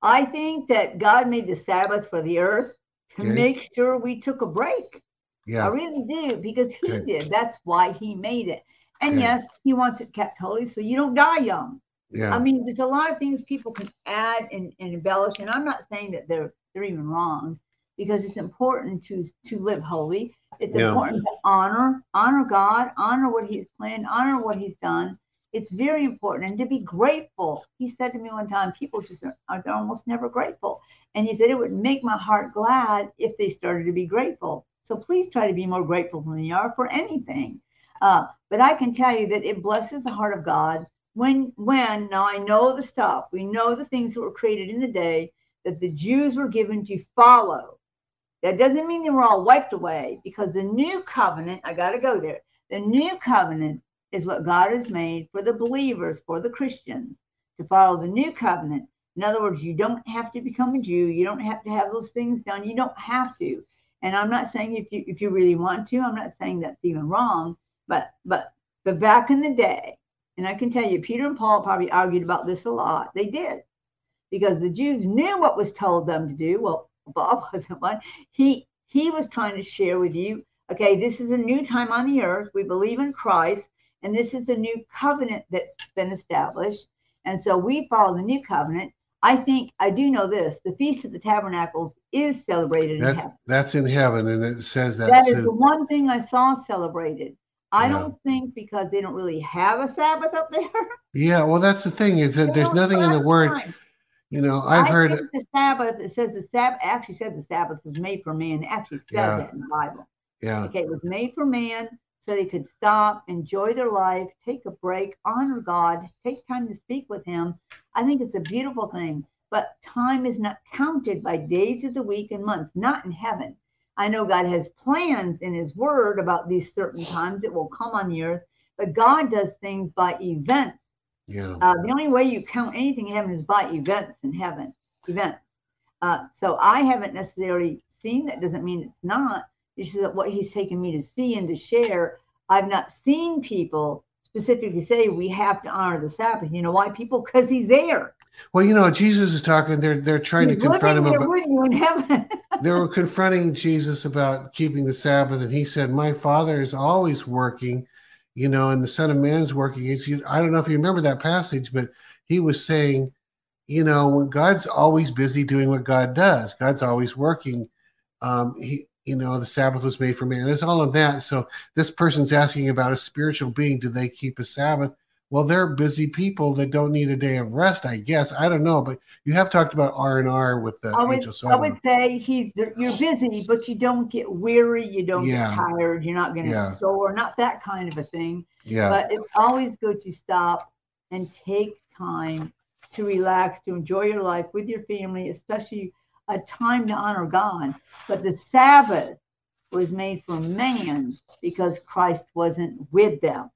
I think that God made the Sabbath for the earth to Okay. make sure we took a break. Yeah. I really do because He Okay. did. That's why He made it. And Okay. yes, He wants it kept holy so you don't die young. Yeah. I mean, there's a lot of things people can add and, and embellish, and I'm not saying that they're they're even wrong because it's important to to live holy. It's Yeah. important to honor honor God, honor what He's planned, honor what He's done. It's very important, and to be grateful. He said to me one time, people just are, are they're almost never grateful, and he said it would make my heart glad if they started to be grateful. So please try to be more grateful than you are for anything. Uh, but I can tell you that it blesses the heart of God when when now I know the stuff, we know the things that were created in the day that the Jews were given to follow. That doesn't mean they were all wiped away because the new covenant, I got to go there. The new covenant is what God has made for the believers, for the Christians to follow the new covenant. In other words, you don't have to become a Jew. You don't have to have those things done. You don't have to. And I'm not saying if you if you really want to, I'm not saying that's even wrong. But but but back in the day, and I can tell you, Peter and Paul probably argued about this a lot. They did because the Jews knew what was told them to do. Well, Bob wasn't one. He he was trying to share with you, okay, this is a new time on the earth. We believe in Christ, and this is the new covenant that's been established. And so we follow the new covenant. I think I do know this: the Feast of the Tabernacles is celebrated in That's heaven. that's in heaven, and it says that. That too. the one thing I saw celebrated. I Yeah. don't think because they don't really have a Sabbath up there. yeah. Well, that's the thing is that there's nothing in the word. time. You know, I've I heard. the Sabbath. It says the Sabbath actually said the Sabbath was made for man. It actually says Yeah. that in the Bible. Yeah. Okay, it was made for man so they could stop, enjoy their life, take a break, honor God, take time to speak with Him. I think it's a beautiful thing. But time is not counted by days of the week and months, not in heaven. I know God has plans in His Word about these certain times that will come on the earth, but God does things by events. Yeah. Uh, the only way you count anything in heaven is by events in heaven, events. Uh, so I haven't necessarily seen that. Doesn't mean it's not. Just that what he's taken me to see and to share. I've not seen people specifically say we have to honor the Sabbath. You know why? People because he's there. Well, you know, Jesus is talking. They're they're trying he's to confront him about. with you in heaven. They were confronting Jesus about keeping the Sabbath, and he said, "My Father is always working, you know, and the Son of Man's working." It's, you, I don't know if you remember that passage, but he was saying, you know, when God's always busy doing what God does, God's always working. Um, he, you know, the Sabbath was made for man. It's all of that. So this person's asking about a spiritual being. Do they keep a Sabbath? Well, they're busy people that don't need a day of rest. I guess I don't know, but you have talked about R and R with the I would, angel. So I would say he's you're busy, but you don't get weary, you don't Yeah. get tired, you're not going to Yeah. soar, not that kind of a thing. yeah, But it's always good to stop and take time to relax, to enjoy your life with your family, especially a time to honor God. But the Sabbath was made for man because Christ wasn't with them.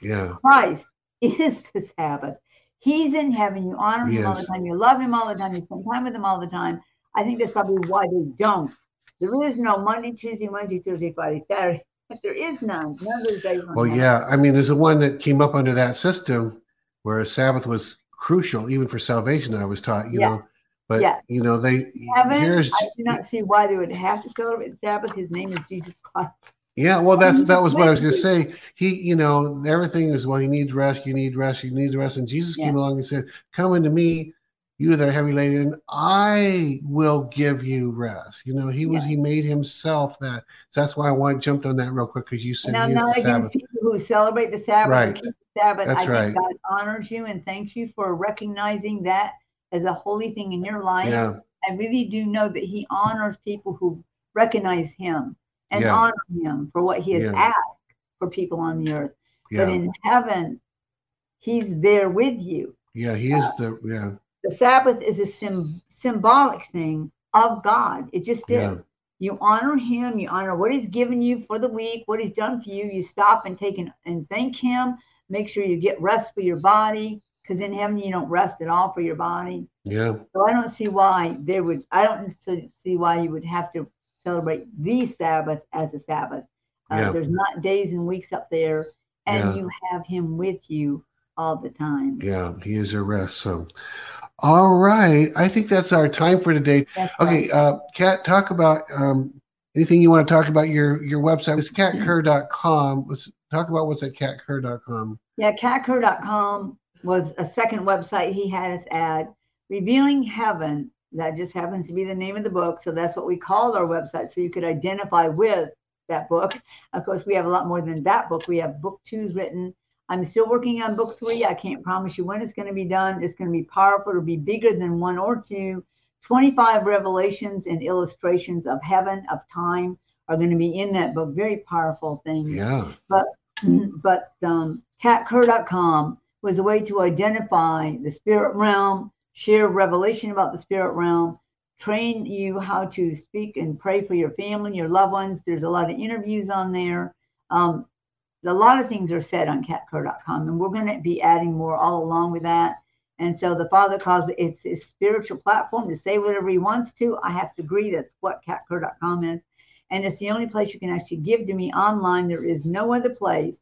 yeah. Christ is the Sabbath. He's in heaven. You honor him all the time. You love him all the time. You spend time with him all the time. I think that's probably why they don't. There is no Monday, Tuesday, Wednesday, Thursday, Friday, Saturday. But there is none. None of those days. Well, yeah. I mean, there's the one that came up under that system where a Sabbath was crucial, even for salvation. I was taught, you know. But Yes. you know, they Heaven, here's I do not see why they would have to celebrate Sabbath. His name is Jesus Christ. yeah. Well, that's that was what I was going to say. He, you know, everything is well. You need rest. You need rest. You need rest. And Jesus Yeah. came along and said, "Come unto me, you that are heavy laden, and I will give you rest." You know, he was Yeah. he made himself that. So that's why I want jumped on that real quick because you said And I'm he is not the against Sabbath. people who celebrate the Sabbath Right. and keep the Sabbath. That's I think right. God honors you and thanks you for recognizing that as a holy thing in your life. Yeah, I really do know that He honors people who recognize Him and Yeah. honor Him for what He has Yeah. asked for people on the earth. But in heaven, He's there with you. yeah. He is the yeah. The Sabbath is a sim- symbolic thing of God. It just is. You honor him, you honor what he's given you for the week, what he's done for you. You stop and take and, and thank him. Make sure you get rest for your body because in heaven you don't rest at all for your body. Yeah. So I don't see why there would, I don't see see why you would have to celebrate the Sabbath as a Sabbath. Uh, Yeah. There's not days and weeks up there, and Yeah. you have him with you all the time. Yeah. He is a rest. So, all right. I think that's our time for today. That's Okay, right. uh, Kat, talk about um, anything you want to talk about your your website. It's katkerr.com. Let's talk about what's at katkerr.com. Yeah, katkerr.com was a second website he had us add. Revealing Heaven, that just happens to be the name of the book. So that's what we called our website. So you could identify with that book. Of course, we have a lot more than that book. We have book two's written. I'm still working on book three. I can't promise you when it's going to be done. It's going to be powerful. It'll be bigger than one or two. 25 revelations and illustrations of heaven, of time are going to be in that book. Very powerful thing. Yeah. But, but um, katkerr.com was a way to identify the spirit realm, share revelation about the spirit realm, train you how to speak and pray for your family, your loved ones. There's a lot of interviews on there. Um, a lot of things are said on katkerr.com, and we're going to be adding more all along with that. And so the Father calls it it's a spiritual platform to say whatever he wants to. I have to agree that's what katkerr.com is. And it's the only place you can actually give to me online. There is no other place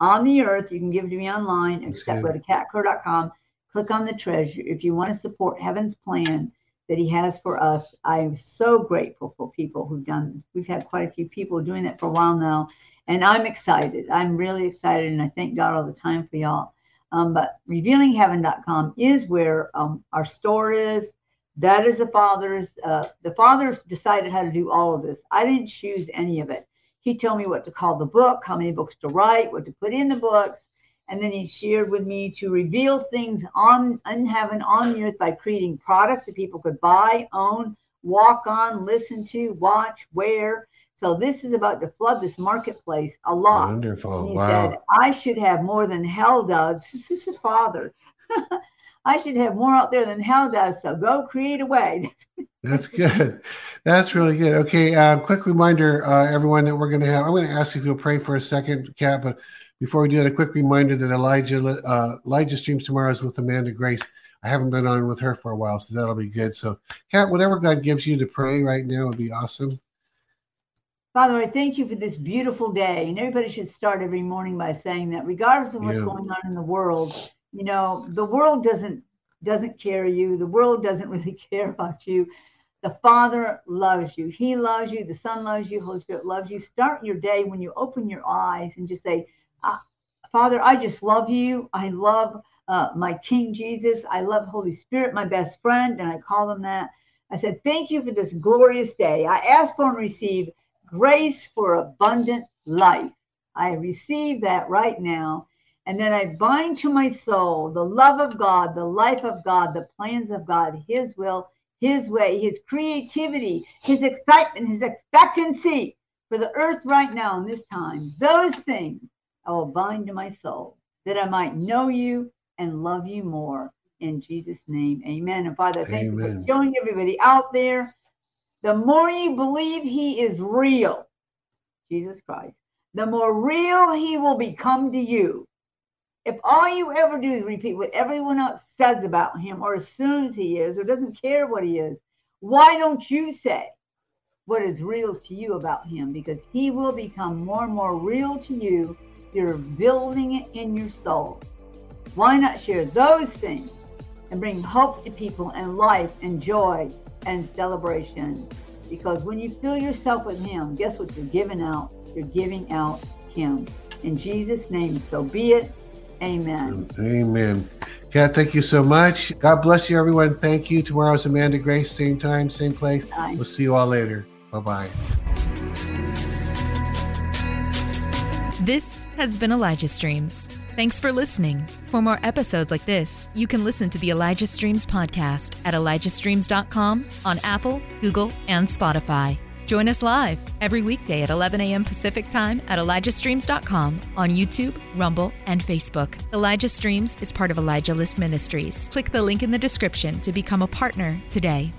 on the earth you can give to me online except go to katkerr.com, click on the treasure. If you want to support heaven's plan that he has for us, I am so grateful for people who've done this. we've had quite a few people doing that for a while now. And I'm excited. I'm really excited. And I thank God all the time for y'all. Um, but revealingheaven.com is where um, our store is. That is the Father's. Uh, the Father's decided how to do all of this. I didn't choose any of it. He told me what to call the book, how many books to write, what to put in the books, and then he shared with me to reveal things on in heaven on the earth by creating products that people could buy, own, walk on, listen to, watch, wear. So this is about to flood this marketplace a lot. And Wonderful. he Wow. said, I should have more than hell does. This is a father. I should have more out there than hell does. So go create a way. That's good. That's really good. Okay, uh, quick reminder, uh, everyone, that we're going to have. I'm going to ask if you'll pray for a second, Kat. But before we do that, a quick reminder that Elijah uh, Elijah streams tomorrow is with Amanda Grace. I haven't been on with her for a while, so that'll be good. So, Kat, whatever God gives you to pray right now would be awesome. Father, I thank you for this beautiful day. And everybody should start every morning by saying that, regardless of what's Yeah. going on in the world, you know, the world doesn't doesn't carry you. The world doesn't really care about you. The Father loves you. He loves you. The Son loves you. Holy Spirit loves you. Start your day when you open your eyes and just say, "Ah, Father, I just love you. I love uh, my King Jesus. I love Holy Spirit, my best friend, and I call him that. I said, Thank you for this glorious day. I ask for and receive grace for abundant life. I receive that right now. And then I bind to my soul the love of God, the life of God, the plans of God, His will, His way, His creativity, His excitement, His expectancy for the earth right now in this time. Those things I will bind to my soul that I might know you and love you more. In Jesus' name, amen. And Father, thank you for showing everybody out there the more you believe he is real, Jesus Christ, the more real he will become to you. If all you ever do is repeat what everyone else says about him or assumes he is or doesn't care what he is, why don't you say what is real to you about him? Because he will become more and more real to you. You're building it in your soul. Why not share those things and bring hope to people and life and joy and celebration? Because when you fill yourself with him, guess what you're giving out? You're giving out him. In Jesus' name, so be it. Amen. Amen. Kat, thank you so much. God bless you, everyone. Thank you. Tomorrow's Amanda Grace, same time, same place. Bye. We'll see you all later. Bye bye. This has been Elijah Streams. Thanks for listening. For more episodes like this, you can listen to the Elijah Streams podcast at ElijahStreams.com on Apple, Google, and Spotify. Join us live every weekday at 11 a.m. Pacific Time at ElijahStreams.com on YouTube, Rumble, and Facebook. Elijah Streams is part of Elijah List Ministries. Click the link in the description to become a partner today.